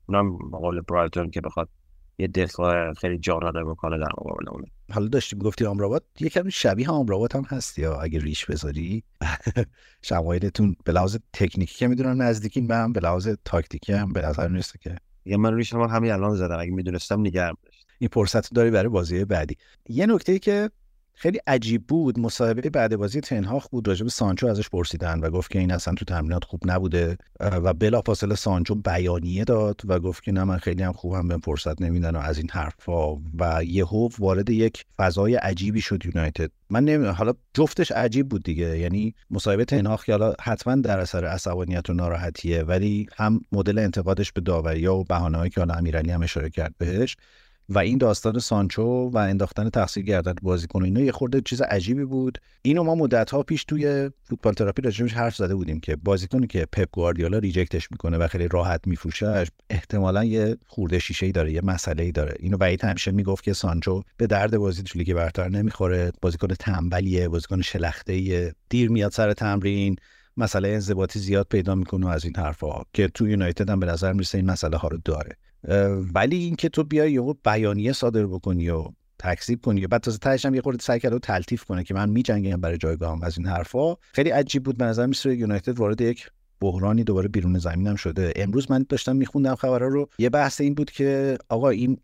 اونم مقابل برایتون که بخواد یه دفاع خیلی جانانه بکنه در مقابل اون حالا داشتیم گفتی آمرابات یه کمی شبیه آمرابات هم هست یا اگه ریش بذاری؟ شمایلتون به لحاظ تکنیکی که می‌دونم نزدیکین به هم به لحاظ تاکتیکی هم به نظر نیست که. یا من ریش هم همین الان زدم اگه می‌دونستم نگرم این فرصت داری برای بازی بعدی. یه نکته ای که خیلی عجیب بود. مصاحبه بعد بازی تنهاخ بود. راجب سانچو ازش پرسیدن و گفت که این اصلا تو تمرینات خوب نبوده. و بلافاصله سانچو بیانیه داد و گفت که نه من خیلی هم خوبم به فرصت نمیدن و از این حرفا. و یهو وارد یک فضای عجیبی شد یونایتد. من نمی‌دونم حالا جفتش عجیب بود دیگه. یعنی مصاحبه تنهاخ حالا حتما در اثر عصبانیت و ناراحتیه ولی هم مدل انتقادش به داوری و بهانه‌ای که حالا امیرعلی هم اشاره کرد بهش و این داستان سانچو و انداختن تقصیر گردن بازیکن اینا یه خورده چیز عجیبی بود. اینو ما مدت ها پیش توی فوتبال تراپی راجعش حرف زده بودیم که بازیکنی که پپ گواردیولا reject ش می‌کنه و خیلی راحت میفروشش احتمالا یه خورده شیشه ای داره یه مسئله ای داره. اینو بعید همیشه می‌گفت که سانچو به درد بازی تو لیگ برتر نمی‌خوره بازیکن تنبلیه بازیکن شلخته دیر میاد سر تمرین مسئله انضباطی زیاد پیدا می‌کنه از این حرفها که تو یونایتد هم به نظر می‌رسه این مسئله ها رو داره. ولی اینکه تو بیای یهو بیانیه صادر بکنی و تکذیب کنی بعد تازه تهش هم یه خورده سعی کرده و تلطیف کنه که من میجنگم برای جایگاهم از این حرفا. خیلی عجیب بود. به نظر میسه یونایتد وارد یک بحرانی دوباره بیرون زمینم شده. امروز من داشتم میخوندم خبرها رو. یه بحث این بود که آقا این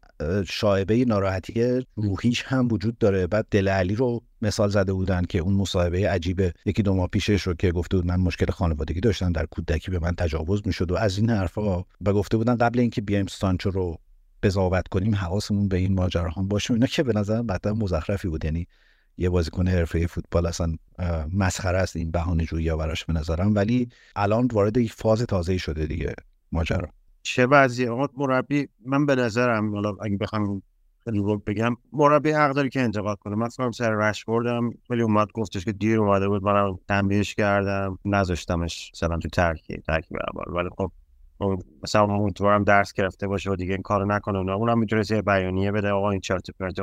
شایبه ناراحتی روحیش هم وجود داره. بعد دل علی رو مثال زده بودن که اون مصاحبه عجیب یکی دو ماه پیشش رو که گفته بود من مشکل خانوادگی داشتم در کودکی به من تجاوز می‌شد و از این حرفا. و گفته بودن قبل اینکه بیایم سانچو رو قضاوت کنیم حواسمون به این ماجراها باشه. اینا که به نظر بعدا مزخرفی بود. یعنی یه بازیکن حرفه فوتبال اصلا مسخره است این بهانه جویی براش به نظرم. ولی الان وارد یک فاز تازه شده دیگه ماجرا. چه وضعیه؟ مربی من به نظرم حالا اگه بخوام رو بگم مربی حق داره که انتقاد کنه. من فکر سر رش بردم ولی اومد گفتش که دیر اومده بود منم تنبیهش کردم. نذاشتمش مثلا تو ترکیب ترکیب اول ولی خب مثلا امیدوارم درس گرفته باشه و دیگه این کارو نکنه. اونم می‌تونه یه بیانیه بده. آقا این چارت پرت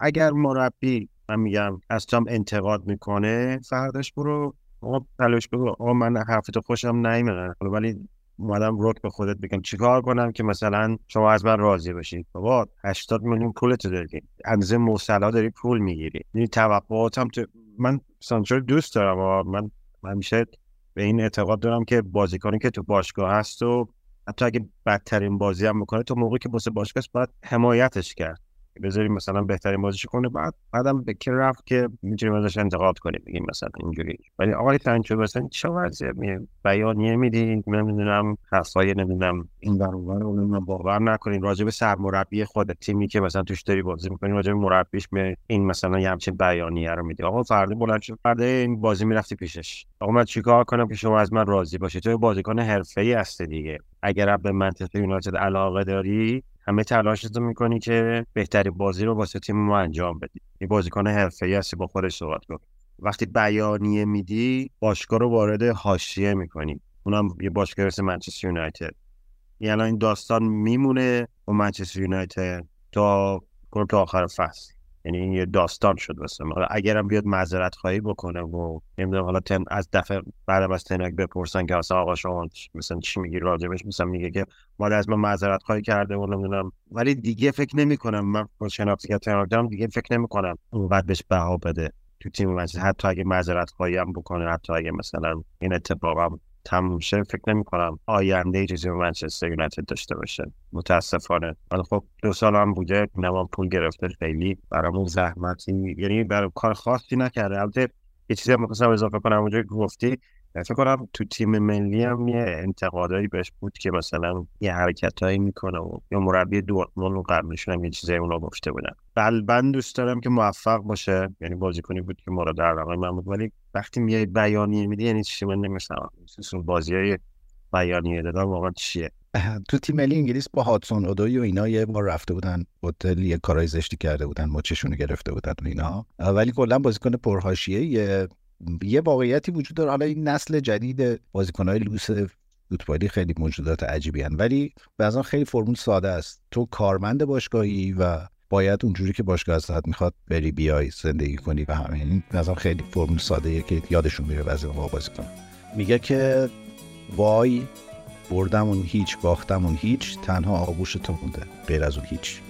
اگر مربی من میگم از تو انتقاد می‌کنه فرداش برو. آقا تلاش بگو آقا من حرفتو خوشم نیومد ولی اومدم روک به خودت بگم چیکار کنم که مثلا شما از من راضی باشید بابا 80 میلیون پولت داری. اندازه موسلا داری پول می‌گیری. یعنی توقعاتم تو من سانچو دوست دارم. و من همیشه به این اعتقاد دارم که بازیکنی که تو باشگاه هست و حتی اگه بدترین بازی هم بکنه تو موقعی که واسه باشگاه باید حمایتش کرد. بذاریم مثلا بهترین بازیش کنه. بعد بعدم به کی رفت که می‌تونیم ازش انتقاد کنیم بگیم مثلا اینجوری. ولی آقای تنچو مثلا چه وضعیه؟ بیانیه میدین نمی‌دونم حرفای نمی‌دونم این ور اون ور باور نکنین. راجع به سرمربی خود تیمی که مثلا توش داری بازی می‌کنین راجع به مربیش به این مثلا یه همچین بیانیه رو میدی. آقا فردا بلند شد فردا این بازی می‌رفتی پیشش. آقا من چیکار کنم که شما از من راضی باشی؟ تو بازیکن حرفه‌ای هستی دیگه. اگر به منطقه یونایتد علاقه داری همه تلاشتو می‌کنی که بهترین بازی رو واسه تیم ما انجام بدی. این بازیکن حرفه‌ای هستی با خودش صحبت کن. وقتی بیانیه میدی باشگاه رو وارد حاشیه می‌کنی. اونم یه باشگاه مثل منچستر یونایتد. یعنی این داستان میمونه با منچستر یونایتد تا تا آخر فصل. یعنی این یه داستان شد واسه حالا اگرم بیاد معذرت خواهی بکنه و نمی‌دونم حالا تن از دفعه بعد از تنک بپرسن که اصلا آقا شما مثلا چی میگی راجبش مثلا میگه که مال از من معذرت خواهی کرده و نمی‌دونم. ولی دیگه فکر نمی کنم من با شناختی که دارم دیگه فکر نمی کنم اونقدر بهش بها بده تو تیم منچستر حتی اگه معذرت خواهی هم بکنه حتی اگه مثلا این اتفاق تموم شه فکر نمی کنم آینده چیزی به منچستر یونایتد داشته باشه. متاسفانه. ولی خب دو سال هم بوده نمان پول گرفته خیلی. برامون زحمتی یعنی برای کار خاصی نکرده. البته یه چیزی هم اضافه کنم اونجا گفتی فکر کنم تو تیم ملی هم یه انتقادایی بهش بود که مثلا یه حرکتهایی می‌کنه و یا مربی دورتموند قبلشون هم یه چیزایی اونا گفته بودن. قلبا دوست دارم که موفق باشه. یعنی بازیکنی بود که مورد علاقه من بود. ولی وقتی میای بیانیه میدی یعنی چی؟ من نمیشنم بازی های بیانیه دادن واقعا چیه؟ تو تیم ملی انگلیس با هاتسون اودوی و اینا یه بار رفته بودن. هتل یه کارای زشتی کرده بودن. مچشونو گرفته بودن و اینا. ولی کلا بازیکن پرهاشیه. یه واقعیتی وجود داره. حالا این نسل جدید بازیکنهای لوس فوتبالی خیلی موجودات عجیبی هن. ولی بعضا خیلی فرمول ساده است. تو کارمند باشگاهی و باید اونجوری که باشگاه ازت می‌خواد بری بیای زندگی کنی و همین نظام خیلی فرمول ساده که یادشون میره بعضی موقع بازی کنن میگه که وای بردمون هیچ باختمون هیچ تنها آغوش تو مونده. غیر از اون هیچ.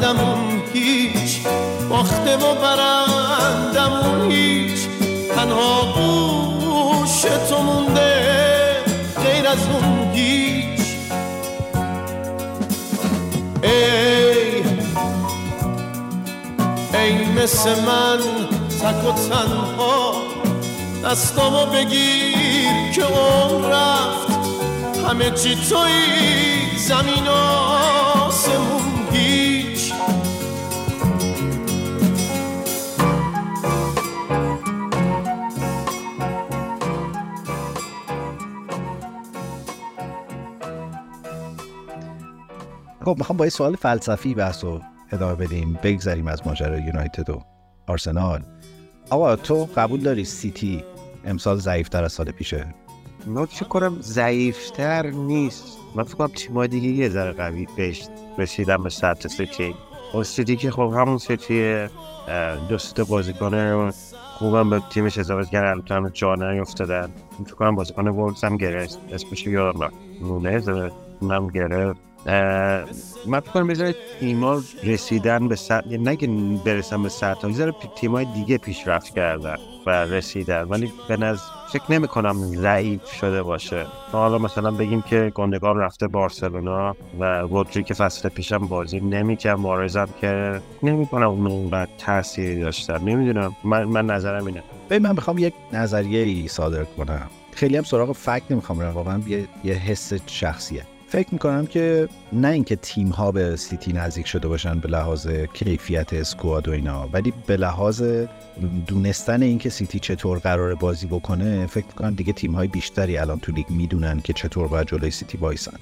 خندمون هیچ باخته و برندمون هیچ. تنها گوش تو مونده غیر از اون هیچ ای ای مثل من تک و تنها دستامو بگیر که اون رفت. همه چی توی زمین آسمون. خب می‌خوام با یه سوال فلسفی بحث رو ادامه بدیم. بگذریم از ماجرای یونایتد و آرسنال. آقا تو قبول داری سیتی امسال ضعیفتر از سال پیشه؟ من فکر کنم ضعیفتر نیست. من فکر کنم تیمای دیگه یه ذره قوی بهش رسیدن به سطح سیتی. اون سیتی که خب همون سیتی دو سه بازیکن خوبم به تیمش اضافه کرد البته جا نیفتادن فکر کنم بازیکن وولز هم گرفت. اسمش یادم نونز اونم گرفت. من فکر بذاره تیما رسیدن به سطح نگه برسن به سطح یه تیمای دیگه پیشرفت کردن و رسیدن. ولی به نظر فکر نمی کنم ضعیف شده باشه. حالا مثلا بگیم که گندگان رفته بارسلونا و رودری که فصل پیشم بازی نمی‌کرد مارزم که نمی کنم اون اونقدر تاثیری داشتن. نمی‌دونم. من, من نظرم اینه. ببین من می‌خوام یک نظریه ای صادر کنم. خیلی هم سراغ فکت نمی‌خوام واقعا یه, یه حس شخصیه. فکر می‌کنم که نه اینکه تیم ها به سیتی نزدیک شده باشن به لحاظ کیفیت squad و اینا ولی به لحاظ دونستن اینکه سیتی چطور قرار بازی بکنه فکر می‌کنم دیگه تیم های بیشتری الان تو لیگ می‌دونن که چطور باید جلوی سیتی وایسن.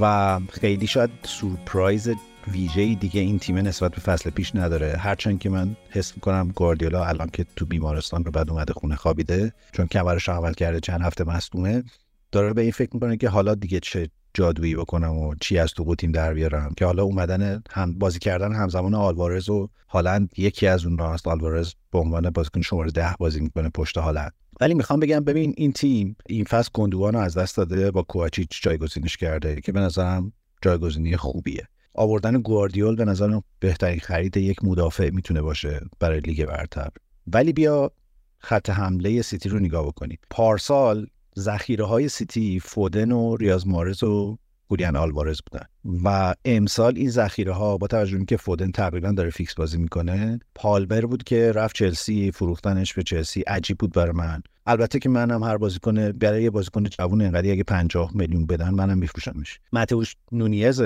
و خیلی شاید سورپرایز ویژه دیگه این تیم نسبت به فصل پیش نداره. هرچند که من حس می‌کنم گواردیولا الان که تو بیمارستان رو بعد اومده خونه خوابیده چون کمرش عمل کرده چند هفته مصدومه داره به این فکر می‌کنه که حالا دیگه چه جادویی بکنم و چی از تو تیم در بیارم. که حالا اومدن هم بازی کردن همزمان آلوارز و هالند یکی از اون راست آلوارز به عنوان بازیکن شماره ده بازی می‌کنه پشت هالند. ولی می‌خوام بگم ببین این تیم این فصل گندوان از دست داده با کوچیچ جایگزینش کرده که به نظرم جایگزینی خوبیه. آوردن گواردیول به نظرم بهترین خرید یک مدافع می‌تونه باشه برای لیگ برتر. ولی بیا خط حمله سیتی رو نگاه بکنیم. پارسال ذخیره های سیتی فودن و ریاض محرز و خولیان آلوارز بودن. و امسال این ذخیره ها با توجه که فودن تقریبا داره فیکس بازی می‌کنه پالمر بود که رفت چلسی فروختنش به چلسی عجیب بود برای من. البته که منم هر بازیکن برای یه بازیکن جوون انقدر اگه 50 میلیون بدن منم میفروشمش. متئوس نونیز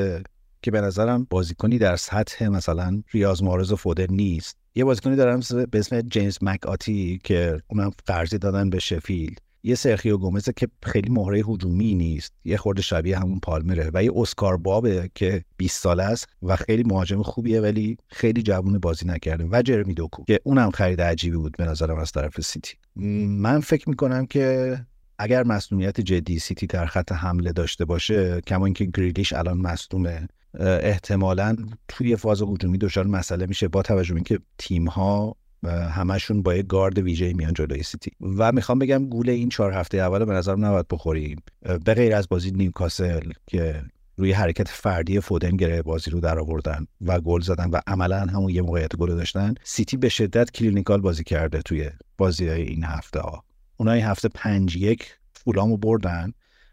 که به نظرم بازیکنی در سطح مثلا ریاض محرز و فودن نیست. یه بازیکنی دارم به اسم جیمز مک آتی که اونم قرضی دادن به شفیلد. یه سرخیو گومزه که خیلی مهره هجومی نیست یه خورده شبیه همون پالمره و یه اسکار بابه که 20 ساله است و خیلی مهاجم خوبیه ولی خیلی جوون بازی نکرده و جرمی دوکو که اونم خرید عجیبی بود به نظرم از طرف سیتی. من فکر می‌کنم که اگر مسئولیت جدی سیتی در خط حمله داشته باشه کما اینکه گریلیش الان مصدومه احتمالا توی فاز هجومی دچار مسئله میشه با توجه به اینکه تیم ها همشون با یه گارد ویژه میان جلوی سیتی. و می‌خوام بگم گول این چهار هفته اول به نظرم نباید بخوریم. به غیر از بازی نیوکاسل که روی حرکت فردی فودن گره بازی رو در آوردن و گل زدن و عملا همون یه موقعیت گل داشتن سیتی به شدت clinical بازی کرده توی بازی های این هفته ها. اونا این هفته پنج یک فولامو بردن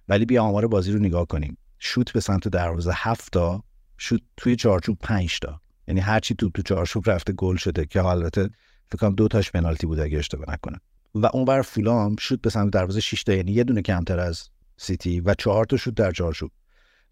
ولی بیا آمار بازی رو نگاه کنیم. شوت به سمت دروازه هفت تا شوت توی چارچوب پنج تا. یعنی هرچی توپ تو چارچوب رفته گل شده که البته کنم دو تاش پنالتی بود اگه اشتباه نکنم. و اون بر فولام شوت به سمت دروازه 6 تا یعنی یه دونه کمتر از سیتی و چهار تا شوت در چارچوب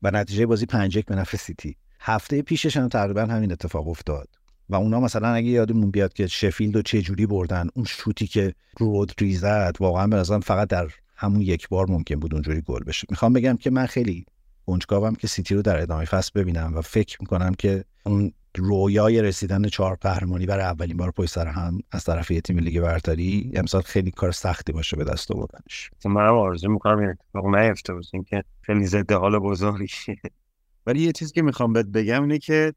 و نتیجه بازی 5 1 به نفع سیتی. هفته پیشش هم تقریبا همین اتفاق افتاد. و اونا مثلا اگه یادمون بیاد که شفیلد رو چه جوری بردن اون شوتی که رودری زد واقعا به نظرم فقط در همون یک بار ممکن بود اونجوری گل بشه. می‌خوام بگم که من خیلی کنجکاوم که سیتی رو در ادامه فصل ببینم و فکر می‌کنم که اون رویای رسیدن چهار قهرمانی برای اولین بار پشت سر هم از طرف یه تیم لیگ برتری امسال خیلی کار سختی باشه به دست آوردنش. منم آرزو می‌کنم این اتفاق نیفته باشه که خیلی ضد حال بزرگی ولی یه چیزی که می‌خوام بهت بگم اینه که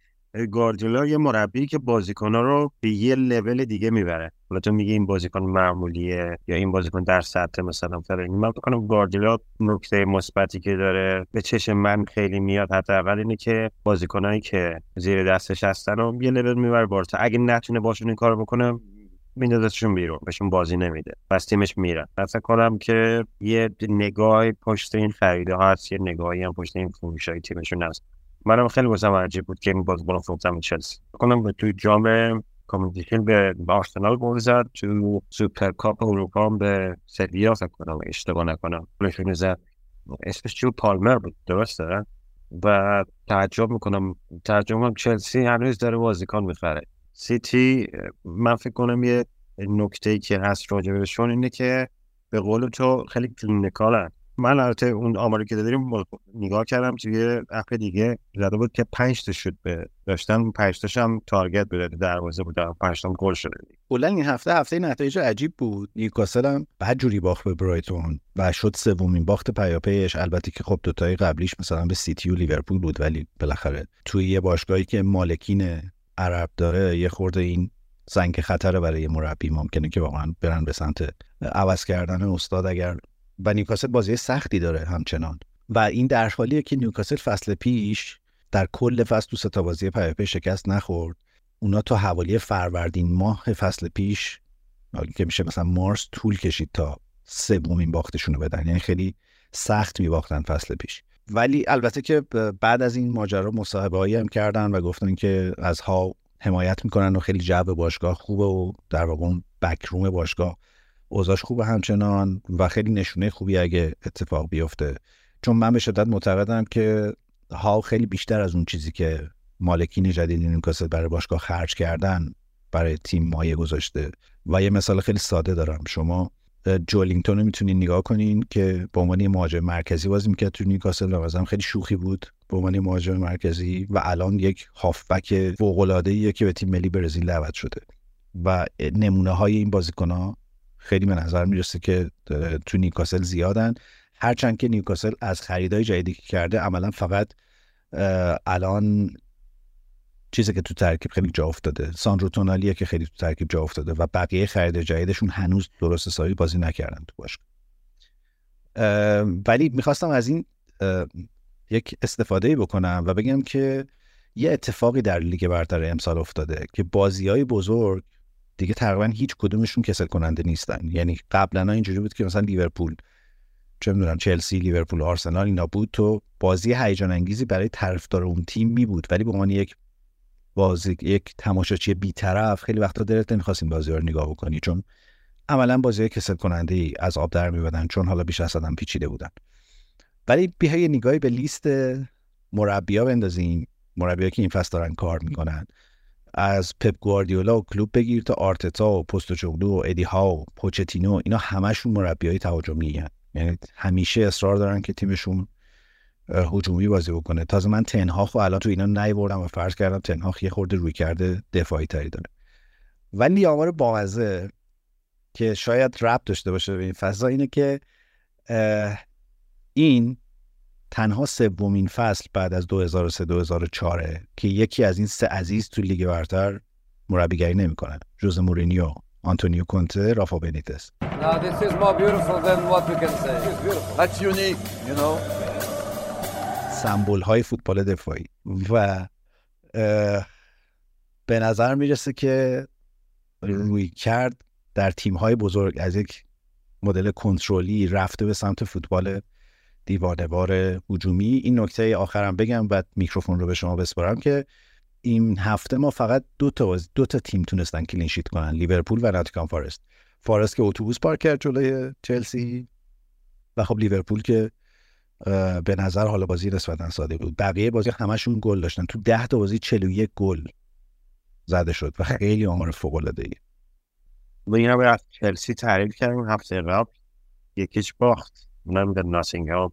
گاردیولا یه مربی که بازیکن‌ها رو به یه لول دیگه می‌بره. حالا تو میگی این بازیکن معمولیه یا این بازیکن در سطح مثلا فرنگی من بکنم گاردیولا نکته مثبتی که داره به چشم من خیلی میاد حتی اول اینه که بازیکنایی که زیر دستش هستن رو یه لول می‌بره بالاتر اگه نتونه باشون این کارو بکنه میندازشون بیرون. بهشون بازی نمیده. پس تیمش میرن فکر کنم که یه نگاه پشت این خریده ها هست یه نگاهی هم پشت این فروش های تیمشون هست. منم خیلی واسم عجیب بود که این بازیکن فروختم چلسی. کنم تو جام کامیونیتی به آرسنال گل زد تو سوپر کاپ اروپا به سویا فکر کنم اشتباه نکنم. گلشون زد اسمش پالمر بود درسته؟ و تعجب می‌کنم. ترجمه چلسی هنوز داره بازیکن می‌خره. سیتی من فکر کنم یه نکته که هست راجبشون اینه که به قول تو خیلی clinical ن. من البته اون آماری که داریم نگاه کردم توی app دیگه زده بود که 5 تا شوت داشتن. 5 تاش on target به دروازه بود. 5 تا گل شده. کلا این هفته هفته نتایج عجیب بود. نیوکاسل هم بد جوری باخت به برایتون و شد سومین باخت پیاپیش. البته که خب دوتای قبلیش مثلا به سیتی و لیورپول بود ولی بالاخره توی یه باشگاهی که مالکین عرب داره یه خورده این زنگ خطر برای مربی ممکنه که واقعا برن به سمت عوض کردن استاد. اگر و نیوکاسل بازی سختی داره همچنان. و این در حالیه که نیوکاسل فصل پیش در کل فصل تو ستا بازی پیاپی شکست نخورد. اونا تا حوالی فروردین ماه فصل پیش که میشه مثلا مارس طول کشید تا سومین باختشون رو بدن. یعنی خیلی سخت میباختن فصل پیش. ولی البته که بعد از این ماجرا مصاحبه هایی هم کردن و گفتن که از ها حمایت می‌کنن و خیلی جو باشگاه خوبه و در واقع اون بکروم باشگاه اوضاعش خوبه همچنان و خیلی نشونه خوبی اگه اتفاق بیفته. چون من به شدت معتقدم که ها خیلی بیشتر از اون چیزی که مالکین جدید نیوکاسل برای باشگاه خرج کردن برای تیم مایه گذاشته. و یه مثال خیلی ساده دارم. شما جولینگتون رو می‌تونین نگاه کنین که به عنوان مهاجم مرکزی بازی می‌کرد تو نیوکاسل. و خیلی شوخی بود. به عنوان مهاجم مرکزی و الان یک هافبک فوق العاده که به تیم ملی برزیل دعوت شده. و نمونه های این بازیکن خیلی به نظر می‌رسه که تو نیوکاسل زیادن. هرچند که نیوکاسل از خریدای جدیدی که کرده عملا فقط الان چیزی که تو ترکیب خیلی جا افتاده. ساندرو تونالیه که خیلی تو ترکیب جا افتاده و بقیه خرید جدیدشون هنوز درست حسابی بازی نکردن تو باشه ولی می‌خواستم از این یک استفاده بکنم و بگم که یه اتفاقی در لیگ برتر امسال افتاده که بازی های بزرگ دیگه تقریبا هیچ کدومشون کسل کننده نیستن. یعنی قبلا اینجوری بود که مثلا لیورپول چه می‌دونم چلسی لیورپول آرسنال اینا بود. تو بازی هیجان انگیزی برای طرفدار اون تیم می بود. ولی به عنوان یک بازی یک تماشاچی بیطرف خیلی وقتا دلت نمی‌خواست این بازی رو نگاه بکنی. چون عملا بازی کسل کننده ای از آب در میبادن. چون حالا بیش از هم پیچیده بودن. ولی بیا یه نگاهی به لیست مربیا بندازیم. مربیا که این فصل دارن کار می‌کنن. از پپ گواردیولا و کلوب بگیر تا آرتتا و پوستوچوگلو و ادی ها و پوچتینو اینا همشون مربیای تهاجمی هن. یعنی همیشه اصرار دارن که تیمشون هجومی بازی بکنه تازه من تنهاخ و الان تو اینا نیوردم و فرض کردم تنهاخ یه خورده روی کرده دفاعی تری داره ولی آمار بامزه که شاید ربط داشته باشه به این فضا اینه که این تنها سومین فصل بعد از 2003 2004 که یکی از این سه عزیز تو لیگ برتر مربیگری نمی‌کنن جوز مورینیو آنتونیو کونته رافا بنیتس. سمبل های فوتبال دفاعی. و به نظر می‌رسه که رویکرد در تیم های بزرگ از یک مدل کنترلی رفته به سمت فوتبال دیوانه‌وار هجومی. این نکته آخرم بگم بعد میکروفون رو به شما بسپارم که این هفته ما فقط دو تا دو تا تیم تونستن clean sheet کنن لیورپول و ناتینگهام فارست. فارست که اتوبوس پارک کرد جلوی چلسی و خب لیورپول که به نظر حالا بازی نسبتا ساده بود. بقیه بازی همشون گل داشتن. تو ده تا بازی 41 گل زده شد و خیلی آمار فوق العاده ای ما اینا به چلسی تعریف کردیم هفته قبل. یکیش باخت. اونم به ناتینگهام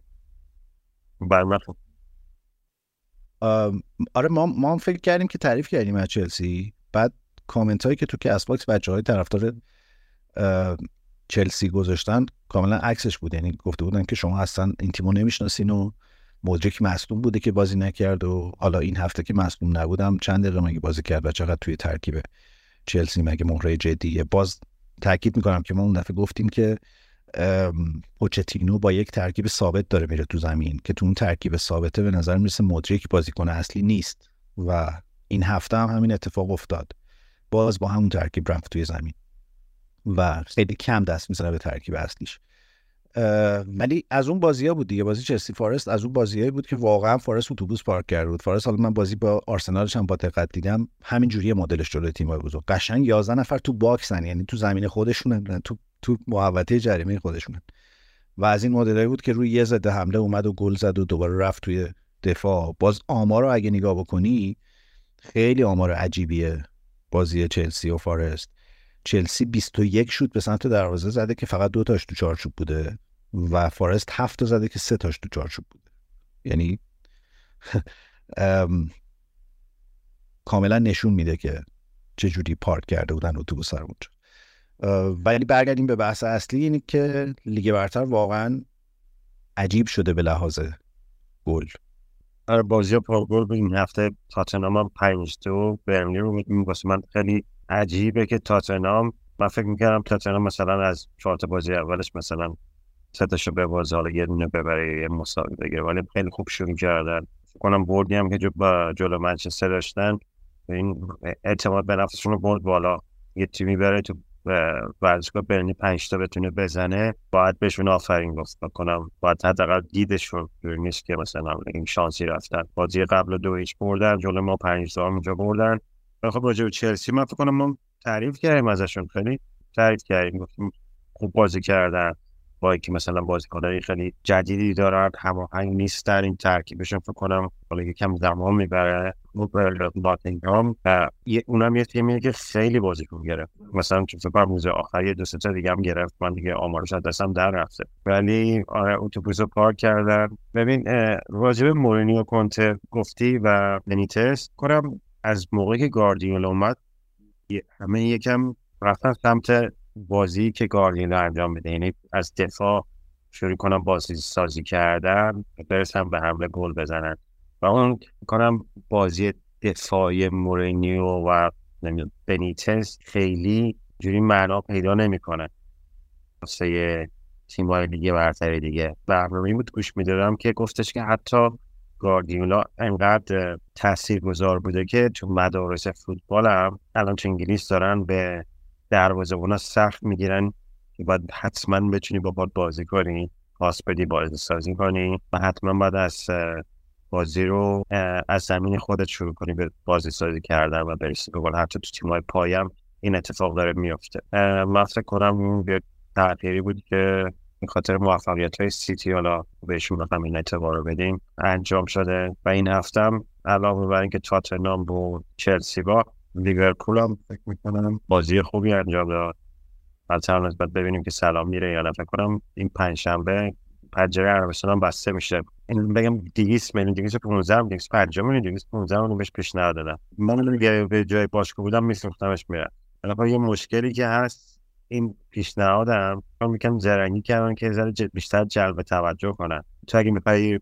به نظر من آره ما ما فکر کردیم که تعریف کردیم از چلسی. بعد کامنت هایی که تو که باکس بچه های طرفدار چلسی گذاشتن کاملا عکسش بود. یعنی گفته بودن که شما اصلا این تیمو نمی‌شناسین و مدرک مصدوم بوده که بازی نکرد و حالا این هفته که مصدوم نبودم چند دقیقه مگه بازی کرد و چقدر توی ترکیب چلسی مگه مهره جدیه. باز تاکید می‌کنم که ما اون دفعه گفتیم که پوچتینو با یک ترکیب ثابت داره میره تو زمین که تو اون ترکیب ثابته به نظر می‌رسه مدریک بازیکن اصلی نیست و این هفته هم همین اتفاق افتاد. باز با همون ترکیب رفت توی زمین و خیلی کم دست می‌زنه به ترکیب اصلیش. ولی از اون بازی ها بود دیگه. بازی چلسی فارست از اون بازیایی بود که واقعا فارست اتوبوس پارک کرده بود. فارست حالا من بازی با آرسنالش هم با دقت دیدم همین جوری مدلش جلوی تیم بزرگ. قشنگ 11 نفر تو باکسن یعنی تو زمین خودشون تو تو محوطه جریمه خودشونن و از این مدلایی بود که روی یه ضد حمله اومد و گل زد و دوباره رفت توی دفاع. باز آمار رو اگه نگاه بکنی خیلی آمار عجیبیه. بازی چلسی و فارست. چلسی 21 شد به سمت دروازه زده که فقط دو تاش تو چارچوب بوده و فارست هفت زده که سه تاش تو چارچوب بوده. یعنی کاملا نشون میده که چجوری پارک کرده بودن اتوبوس سر اونجا ولی برگردیم به بحث اصلی اینه که لیگ برتر واقعا عجیب شده به لحاظ گل. آره بازی پرگل این هفته تاتنام هم پنج تو برنلی رو میگم من خیلی عجیبه که تاتنام من فکر می‌کردم تاتنام مثلا از چهار بازی اولش مثلا ستاشو به بازی حالا یه دونه ببره یه مساوی بگیره. ولی خیلی خوب شروع کردن. کنم بردی هم که با جلو منچستر داشتن این اعتماد به نفسشون رو برد بالا. یه تیمی بره تو ورزشگاه برنی پنج تا بتونه بزنه باید بهشون آفرین گفت بکنم باید حداقل دیدشون نیست که مثلا این شانسی رفتن. بازی قبل دو هیچ بردن جلو ما پنج تا اونجا بردن. خب راجع به چلسی من فکر کنم ما تعریف کردیم ازشون خیلی تعریف کردیم گفتیم خوب بازی کردن. با اینکه مثلا بازیکنای خیلی جدیدی دارن هماهنگ نیست در این ترکیبشون فکر کنم حالا یکم زمان می‌بره. ناتینگهام و اونم یه تیمیه که خیلی بازیکن گرفت. مثلا تو فکر کنم آخر یه دو سه دیگه هم گرفت. من دیگه آمارش از دستم در رفته. ولی آره اتوبوس پارک کردن. ببین راجب مورینیو کنته گفتی و بنیتس کنم از موقعی که گاردیولا اومد همه یکم رفتن سمت بازی که گاردیولا انجام بده. یعنی از دفاع شروع کنم بازی سازی کردن برسم به حمله گل بزنن. و اون کنم بازی دفاعی مورینیو و بنیتس خیلی جوری معنا پیدا نمی‌کنه. واسه تیم های دیگه برتر دیگه. برنامه بود گوش می‌دادم که گفتش که حتی گاردیولا انقدر تأثیر گذار بوده که تو مدارس فوتبال هم الان تو انگلیس دارن به دروازه اونا سخت می‌گیرن که باید حتما بتونی با بازی کنی پاس بدی بازی سازی کنی و حتما باید از بازی رو از زمین خودت شروع کنی به بازی سازی کردن و برسی به حتی تو تیمای پایم این اتفاق داره میفته من فکر کنم این تغییری بود که این خاطر موفقیت های سیتی حالا بهشون رقم این اعتبار رو بدیم انجام شده. و این هفتم علاوه بر اینکه تاتنام بود چلسی با لیورپول هم فکر می‌کنم بازی خوبی انجام داد. البته نسبت ببینیم که سلام میره یا نه. فکر کنم این پنجشنبه پنجره عربستان هم بسته میشه. این بگم 200 میلیون 215 250 میلیون 215 اون بهش پیشنهاد دادم. من به جای باشگاه بودم میسوختمش میره الان یه مشکلی که هست این پیشنهادم می‌کنم زرنگی کردن که ذره بیشتر جلب توجه کنن. تو اگه می‌خوای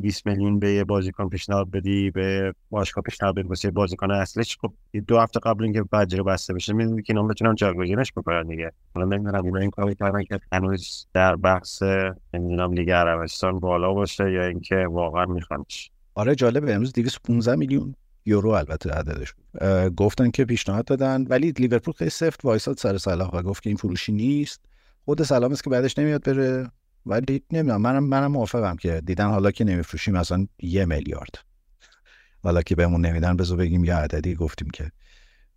200 میلیون به یه بازیکن پیشنهاد بدی به باشگاه پیشنهاد بدی واسه بازیکن اصلیش؟ خب دو هفته قبل اینکه پنجره بسته بشه می‌دونی که اینا بتونن جایگزینش بکنن دیگه. حالا نمی‌دونم اینا این کاری کردن که هنوز در بحث نمی‌دونم لیگ عربستان بالا باشه یا اینکه واقعا میخوانش آره جالبه امروز 215 میلیون یورو البته عددش گفتن که پیشنهاد دادن ولی لیورپول خیلی سفت وایساد سر صلاح و گفت که این فروشی نیست. خود سلام است که بعدش نمیاد بره. ولی نمی‌دونم منم منم موافقم که دیدن حالا که نمیفروشیم مثلا یه میلیارد. حالا که بهمون نمیدن بذار بگیم یه عددی گفتیم که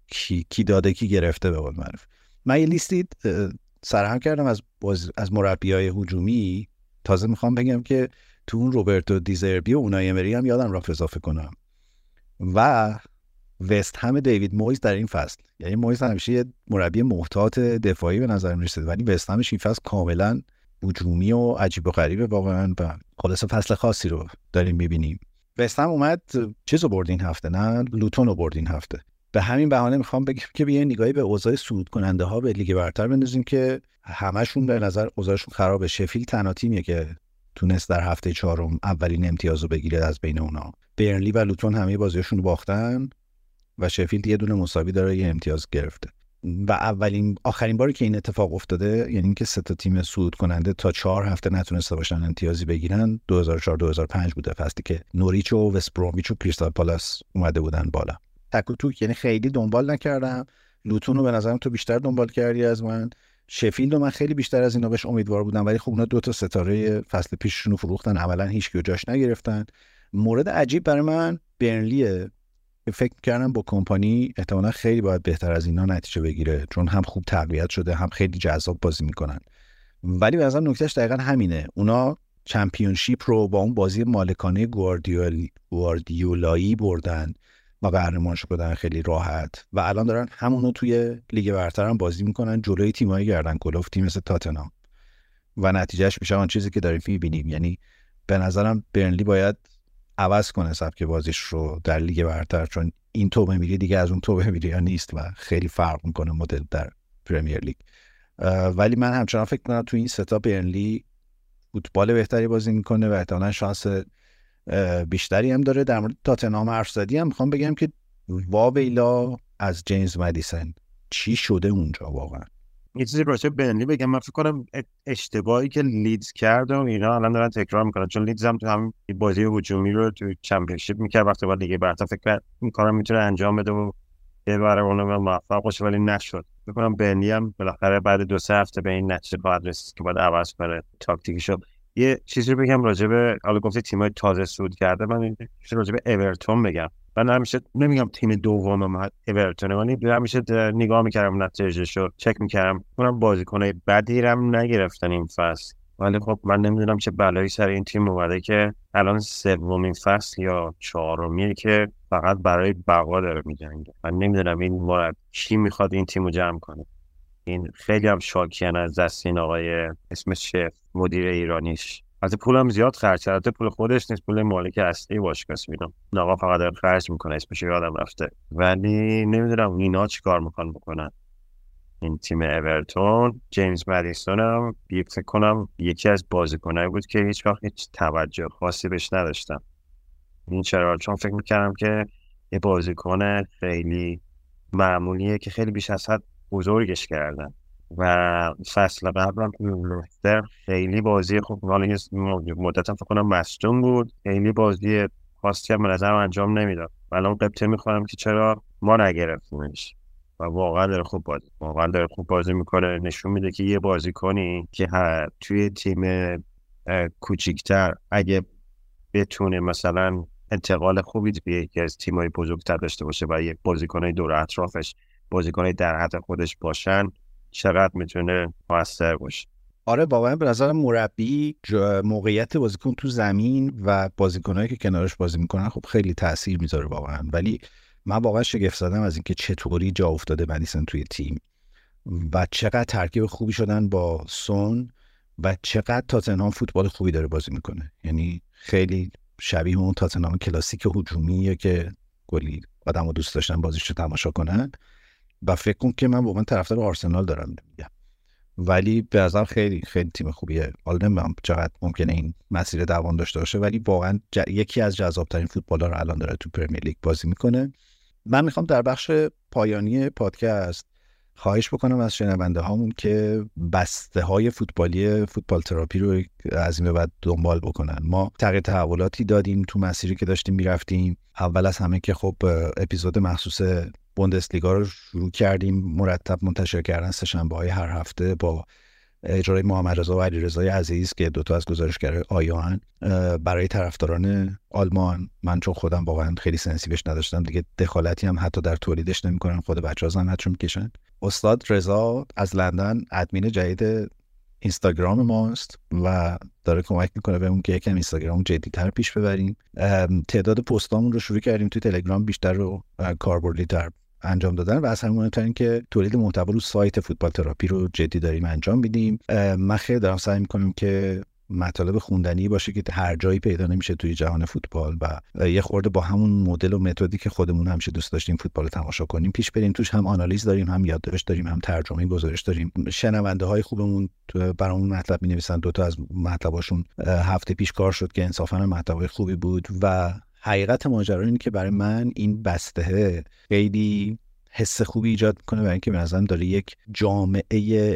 کی, کی داده کی گرفته به قول معروف. من یه لیستی سرهم کردم از از مربی های هجومی. تازه می‌خوام بگم که تو اون روبرتو دیزربی و اونای امری هم یادم رفت اضافه کنم. و وست هم دیوید مویز در این فصل. یعنی مویز همیشه یه مربی محتاط دفاعی به نظر می‌رسید ولی وست همش این فصل کاملا هجومی و عجیب و غریبه واقعا و خلاص فصل خاصی رو داریم می‌بینیم. وست هم اومد چیز رو برد این هفته نه؟ لوتون رو برد این هفته. به همین بهانه می‌خوام بگم که بیاین نگاهی به اوضاع صعود کننده ها به لیگ برتر بندازیم که همشون به نظر اوضاعشون خرابه شفیل تنها تیمیه که تونست در هفته چهارم اولین امتیاز رو بگیره از بین اونا. برنلی و لوتون همه بازیشون باختن و شفیلد یه دونه مساوی داره یه امتیاز گرفته. و اولین آخرین باری که این اتفاق افتاده یعنی اینکه سه تا تیم صعود کننده تا چهار هفته نتونسته باشن امتیازی بگیرن 2004 2005 بوده. فصلی که نوریچ و وستبرومیچ و کریستال پالاس اومده بودن بالا. تک و توک یعنی خیلی دنبال نکردم. لوتون رو به نظرم تو بیشتر دنبال کردی از من. شفیلد و من خیلی بیشتر از اینا بهش امیدوار بودم ولی خب اونا دو تا ستاره فصل پیششون رو فروختن. عملا هیچ جاش نگرفتن. مورد عجیب برای من برنلیه. فکر کردم با کمپانی احتمالا خیلی باید بهتر از اینا نتیجه بگیره چون هم خوب تقویت شده هم خیلی جذاب بازی می‌کنن. ولی به نظر نکتهش دقیقا همینه. اونا چمپیونشیپ رو با اون بازی مالکانه گواردیول گواردیولایی بردن و قهرمان شدن خیلی راحت و الان دارن همونو توی لیگ برتر هم بازی می‌کنن جلوی تیمایی گردن کلفت تیم مثل و نتیجهش میشه آن چیزی که داریم می‌بینیم. یعنی به نظرم برنلی باید عوض کنه سبک بازیش رو در لیگ برتر چون این تو میری دیگه از اون تیما نیست و خیلی فرق می‌کنه مدل در Premier League. ولی من همچنان فکر کنم تو این ستا برنلی فوتبال بهتری بازی می‌کنه و احتمالا شانس بیشتری هم داره. در مورد تاتنهام حرف زدی هم می‌خوام بگم که واویلا از جیمز مدیسن چی شده اونجا واقعا؟ یه چیزی راجع بنلی بگم. من فکر کنم اشتباهی که لیدز کرد و اینا الان دارن تکرار می‌کنن. چون لیدز هم تو هم بازی هجومی رو تو چمپیونشیپ می‌کرد. وقتی بعد دیگه برتر فکر کرد این کارم می‌تونه انجام بده و ببره اونو موفق باشه ولی نشد. فکر کنم بنلی هم بالاخره بعد دو سه هفته به این نتیجه خواهد رسید که باید عوض کنه تاکتیکشو یه چیزی رو بگم راجع به حالا گفتی تیمای تازه سود کرده. من راجع به اورتون بگم. من همیشه نمیگم تیم دوم اورتون ولی همیشه نگاه می‌کردم نتیجهش رو چک می‌کردم. اونم بازیکنای بدی هم نگرفتن این فصل. ولی خب من نمی‌دونم چه بلایی سر این تیم اومده که الان سومین فصل یا چهارمیه که فقط برای بقا داره میجنگه. من نمی‌دونم این مرد کی می‌خواد این تیم رو جمع کنه. این خیلی هم شاکیان از دست این آقای اسم شف مدیر ایرانیش. از پولم زیاد خرج کرده پول خودش نیست پول مالک اصلی باشگاه می‌دونم آقا فقط داره خرج می‌کنه اسمش یادم رفته. ولی نمی‌دونم اینا چی کار می‌خوان بکنن. این تیم اورتون جیمز مدیسون هم فکر کنم یکی از بازیکنایی بود که هیچ وقت هیچ توجه خاصی بهش نداشتم. این چرا؟ چون فکر می‌کردم که یه بازیکن خیلی معمولیه که خیلی بیش از حد بزرگش کردن. و فصل قبلم لوستر خیلی بازی خوب حالا مدت فکر کنم مصدوم بود. خیلی بازی خاصی هم به نظرم انجام نمی‌داد. ولی اون قبطه می‌خوام که چرا ما نگرفتیمش و واقعا داره خوب بازی واقعا داره خوب بازی می‌کنه. نشون میده که یه بازی کنی که توی تیم کوچیکتر اگه بتونه مثلا انتقال خوبی به یکی از تیمای بزرگتر داشته باشه و یک بازیکنای دور اطرافش بازیکنای در حد خودش باشن چقدر می‌تونه موثر باشه. آره واقعا به نظر مربی موقعیت بازیکن تو زمین و بازیکنهایی که کنارش بازی می‌کنن خب خیلی تاثیر می‌ذاره واقعا. ولی من واقعا شگفت زدم از اینکه چطوری جا افتاده مدیسن توی تیم و چقدر ترکیب خوبی شدن با سون و چقدر تاتنهام فوتبال خوبی داره بازی می‌کنه. یعنی خیلی شبیه اون تاتنهام کلاسیک هجومیه که گلی آدمو دوست داشتن بازیش رو تماشا کنن. و فکر کن که من واقعا طرفدار آرسنال دارم میگم. ولی به نظر خیلی خیلی تیم خوبیه. حالا نمی‌دونم چقدر ممکنه این مسیر دوام داشته باشه ولی واقعا یکی از جذابترین فوتبال رو الان داره تو پرمیر لیگ بازی می‌کنه. من می‌خوام در بخش پایانی پادکست خواهش بکنم از شنونده هامون که بسته های فوتبالی فوتبال تراپی رو از این بعد دنبال بکنن. ما تغییر تحولاتی دادیم تو مسیری که داشتیم می‌رفتیم. اول از همه که خب اپیزود مخصوص بوندسلیگا رو شروع کردیم. مرتب منتشر کردن سه شنبه های هر هفته با اجرای محمد رضا و علیرضا عزیز که دوتا از گزارشگر آیان برای طرفداران آلمان. من چون خودم واقعا خیلی سنسیوش نداشتم دیگه دخالتی هم حتی در تولیدش نمی‌کنم خود بچه ها زحمتشون می‌کشن استاد رضا از لندن ادمین جدید اینستاگرام ماست و داره کمک می‌کنه بهمون که یکم اینستاگرام جدیتر پیش ببریم. تعداد پستامون رو شروع کردیم توی تلگرام بیشتر و کاربردیتر انجام دادن و همین مهمتر که تولید محتوا رو سایت فوتبال تراپی رو جدی داریم انجام میدیم. من خیلی دارم سعی می‌کنیم که مطالب خوندنی باشه که هر جایی پیدا نمیشه توی جهان فوتبال و یه خورده با همون مدل و متدی که خودمون همیشه دوست داشتیم فوتبال تماشا کنیم. پیش بریم توش هم آنالیز داریم هم یادداشت داریم هم ترجمه گزارش داریم. شنونده های خوبمون برامون مطلب می نویسن دو تا از مطلباشون هفته پیش کار شد که انصافا محتوای خوبی بود و حقیقت ماجرا اینه که برای من این بسته خیلی حس خوبی ایجاد می‌کنه برای اینکه به نظرم داره یک جامعه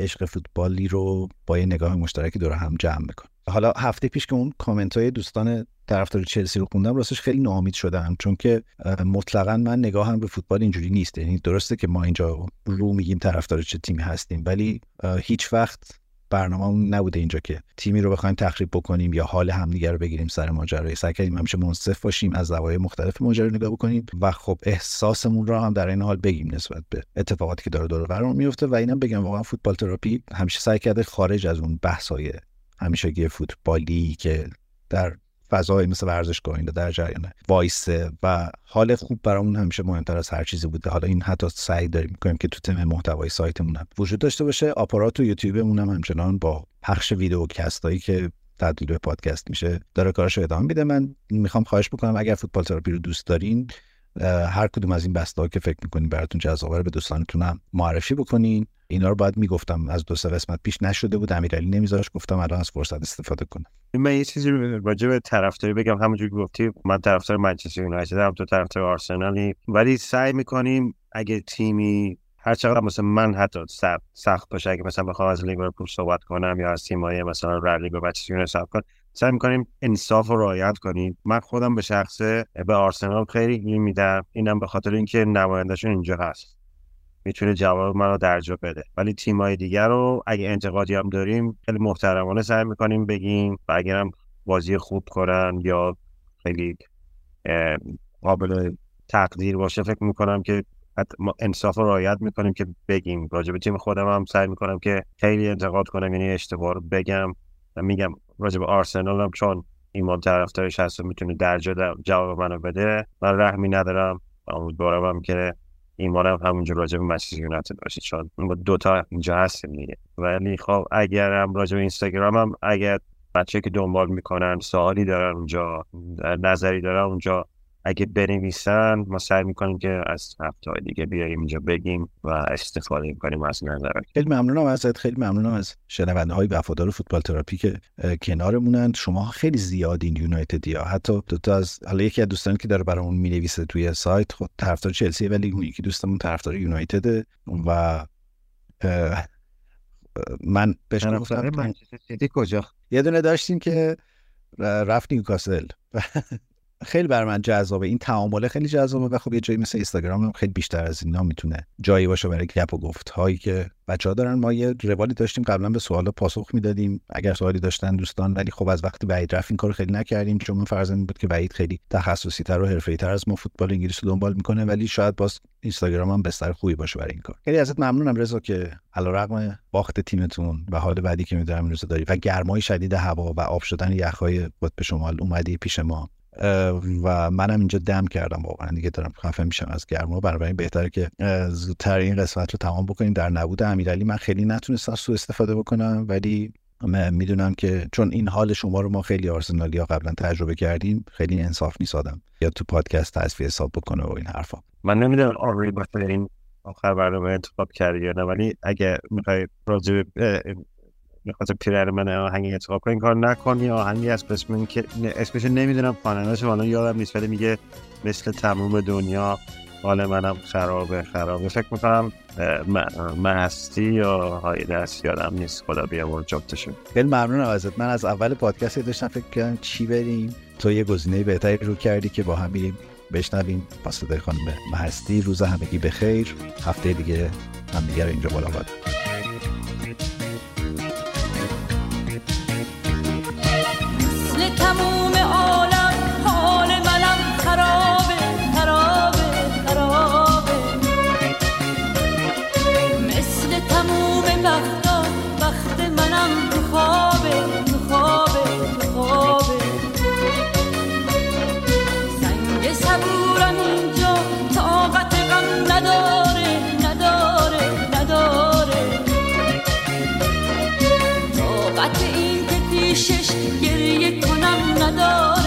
عشق فوتبالی رو با یه نگاه مشترکی دور هم جمع می‌کنه. حالا هفته پیش که اون کامنت های دوستان طرفدار چلسی رو خوندم راستش خیلی ناامید شدم چون که مطلقا من نگاهم به فوتبال اینجوری نیست. یعنی درسته که ما اینجا رو میگیم طرفدار چه تیمی هستیم ولی هیچ وقت برنامه نبوده اینجا که تیمی رو بخوایم تخریب بکنیم یا حال همدیگه رو بگیریم سر ماجرا سعی کردیم. همیشه منصف باشیم از زوایای مختلف ماجرا نگاه بکنیم و خب احساسمون رو هم در این حال بگیم نسبت به اتفاقاتی که داره دور برامون میفته و اینم بگم واقعا فوتبال تراپی همیشه سعی کرده خارج از اون بحث‌های همیشگی فوتبالی که در فضای مثل ورزشگاه اینا در جریان وایسه و حال خوب برامون همیشه مهمتر از هر چیزی بوده. حالا این حتی سعی داریم می‌کنیم که تو تم محتوای سایتمون هم وجود داشته باشه. آپارات و یوتیوبمون هم همچنان با پخش ویدیو کستایی که تبدیل به پادکست میشه داره کارش رو ادامه میده. من می‌خوام خواهش بکنم اگر فوتبال تراپی رو دوست دارین هر کدوم از این بسته که فکر می‌کنین براتون جذابه به دوستانتون هم معرفی بکنین. اینا رو باید می‌گفتم. از دو سه قسمت پیش نشده بود. امیرعلی نمیذاش. گفتم الان از فرصت استفاده کنم. من یه چیزی راجع به طرفداری بگم. همونجوری گفتی من طرفدار منچستر یونایتد هم تو طرفدار آرسنالی. ولی سعی می‌کنیم اگه تیمی هر چقدر مثلا من حتی سخت باشه اگه مثلا بخوام از لیورپول صحبت کنم یا از تیمای مثلا رلی به بچه یونایتد کنم سعی می‌کنیم انصاف رو رعایت کنیم. من خودم به شخصه به آرسنال خیلی میدم. اینم به خاطر اینکه نمایندهشون اینجا هست. می‌تونه جواب منو درجا بده. ولی تیمای دیگر رو اگه انتقادی هم داریم خیلی محترمانه سعی می‌کنیم بگیم و اگرم بازی خوب کنن یا خیلی قابل تقدیر باشه فکر می‌کنم که ما انصاف رو رعایت می‌کنیم که بگیم. راجع به تیم خودم هم سعی می‌کنم که خیلی انتقاد کنم یعنی اشتباه رو بگم و میگم. راجع به آرسنال هم چون ایمان طرفدارش هست و می‌تونه درجا جواب منو بده. من رحمی ندارم. امیدوارم که ایمانم همونجا راجع به مسیح یونایتد باشه. چون دو تا اینجا هستیم دیگه. ولی خب اگر هم راجع به اینستاگرام هم اگر بچه که دنبال می‌کنن سوالی دارن اونجا نظری دارن اونجا اگه بنویسن ما سعی می‌کنیم که از هفته دیگه بیاییم اینجا بگیم و استفاده کنیم از نظر خیلی ممنونم ازت خیلی ممنونم از شنونده های وفادار فوتبال تراپی که کنارمونن شما خیلی زیادین یونایتدی ها. حتی دو تا از حالا یکی از دوستان که داره برامون می‌نویسه توی سایت خود طرفدار چلسی ولی اون یکی دوستمون طرفدار یونایتد. و من بهش گفتم کجا؟ یه دونه داشتیم که رفت نیوکاسل. خیلی بر من جذابه. این تعامله خیلی جذابه و خب یه جایی مثل اینستاگرام خیلی بیشتر از اینا می‌تونه جایی باشه برای گپ و گفت هایی که بچه ها دارن. ما یه روالی داشتیم قبلا به سوالا پاسخ می‌دادیم. اگر سوالی داشتن دوستان ولی خب از وقتی وعید رفت این کارو خیلی نکردیم. چون من فرض بود که وعید خیلی تخصصی تر و حرفه‌ای تر از ما فوتبال انگلیس رو دنبال می‌کنه ولی شاید باز اینستاگرام هم بستر خوبی باشه برای این کار. خیلی ازت ممنونم رضا که علیرغم باخت تیمتون و حال بعدی که می‌دونم این روزا داری و گرمای شدید هوا و آب شدن یخهای قطب شمال اومدی پیش ما. و منم اینجا دم کردم واقعا. دیگه دارم خفه میشم از گرما. بنابراین بهتره که زودتر این قسمت رو تمام بکنیم. در نبود امیرعلی من خیلی نتونستم سو استفاده بکنم ولی می‌دونم که چون این حال شما رو ما خیلی آرسنالی ها قبلا تجربه کردیم خیلی انصاف نیست آدم یا تو پادکست تصفیه حساب بکنه و این حرفا. من نمی‌دونم آری این آخر برنامه انتخاب کردی یا نه ولی اگه می‌خوای راجع پیرر من آهنگ انتخاب کن این کار نکنی آهنگی از اسم که اسمش نمی‌دونم خواننده‌اش الان یادم نیست ولی میگه مثل تموم دنیا حال منم خرابه خرابه. فکر می‌کنم مستی یا های دست یادم نیست خدا بیامور جبتشون خیلی ممنونم ازت. من از اول پادکست داشتم فکر کردم چی بریم. تو یه گزینه بهتری رو کردی که با هم میریم بشنویم. پاس خانم مستی روز همگی بخیر. هفته دیگه هم دیگه رو اینجا ملاقات. پیشش گریه کنم نداره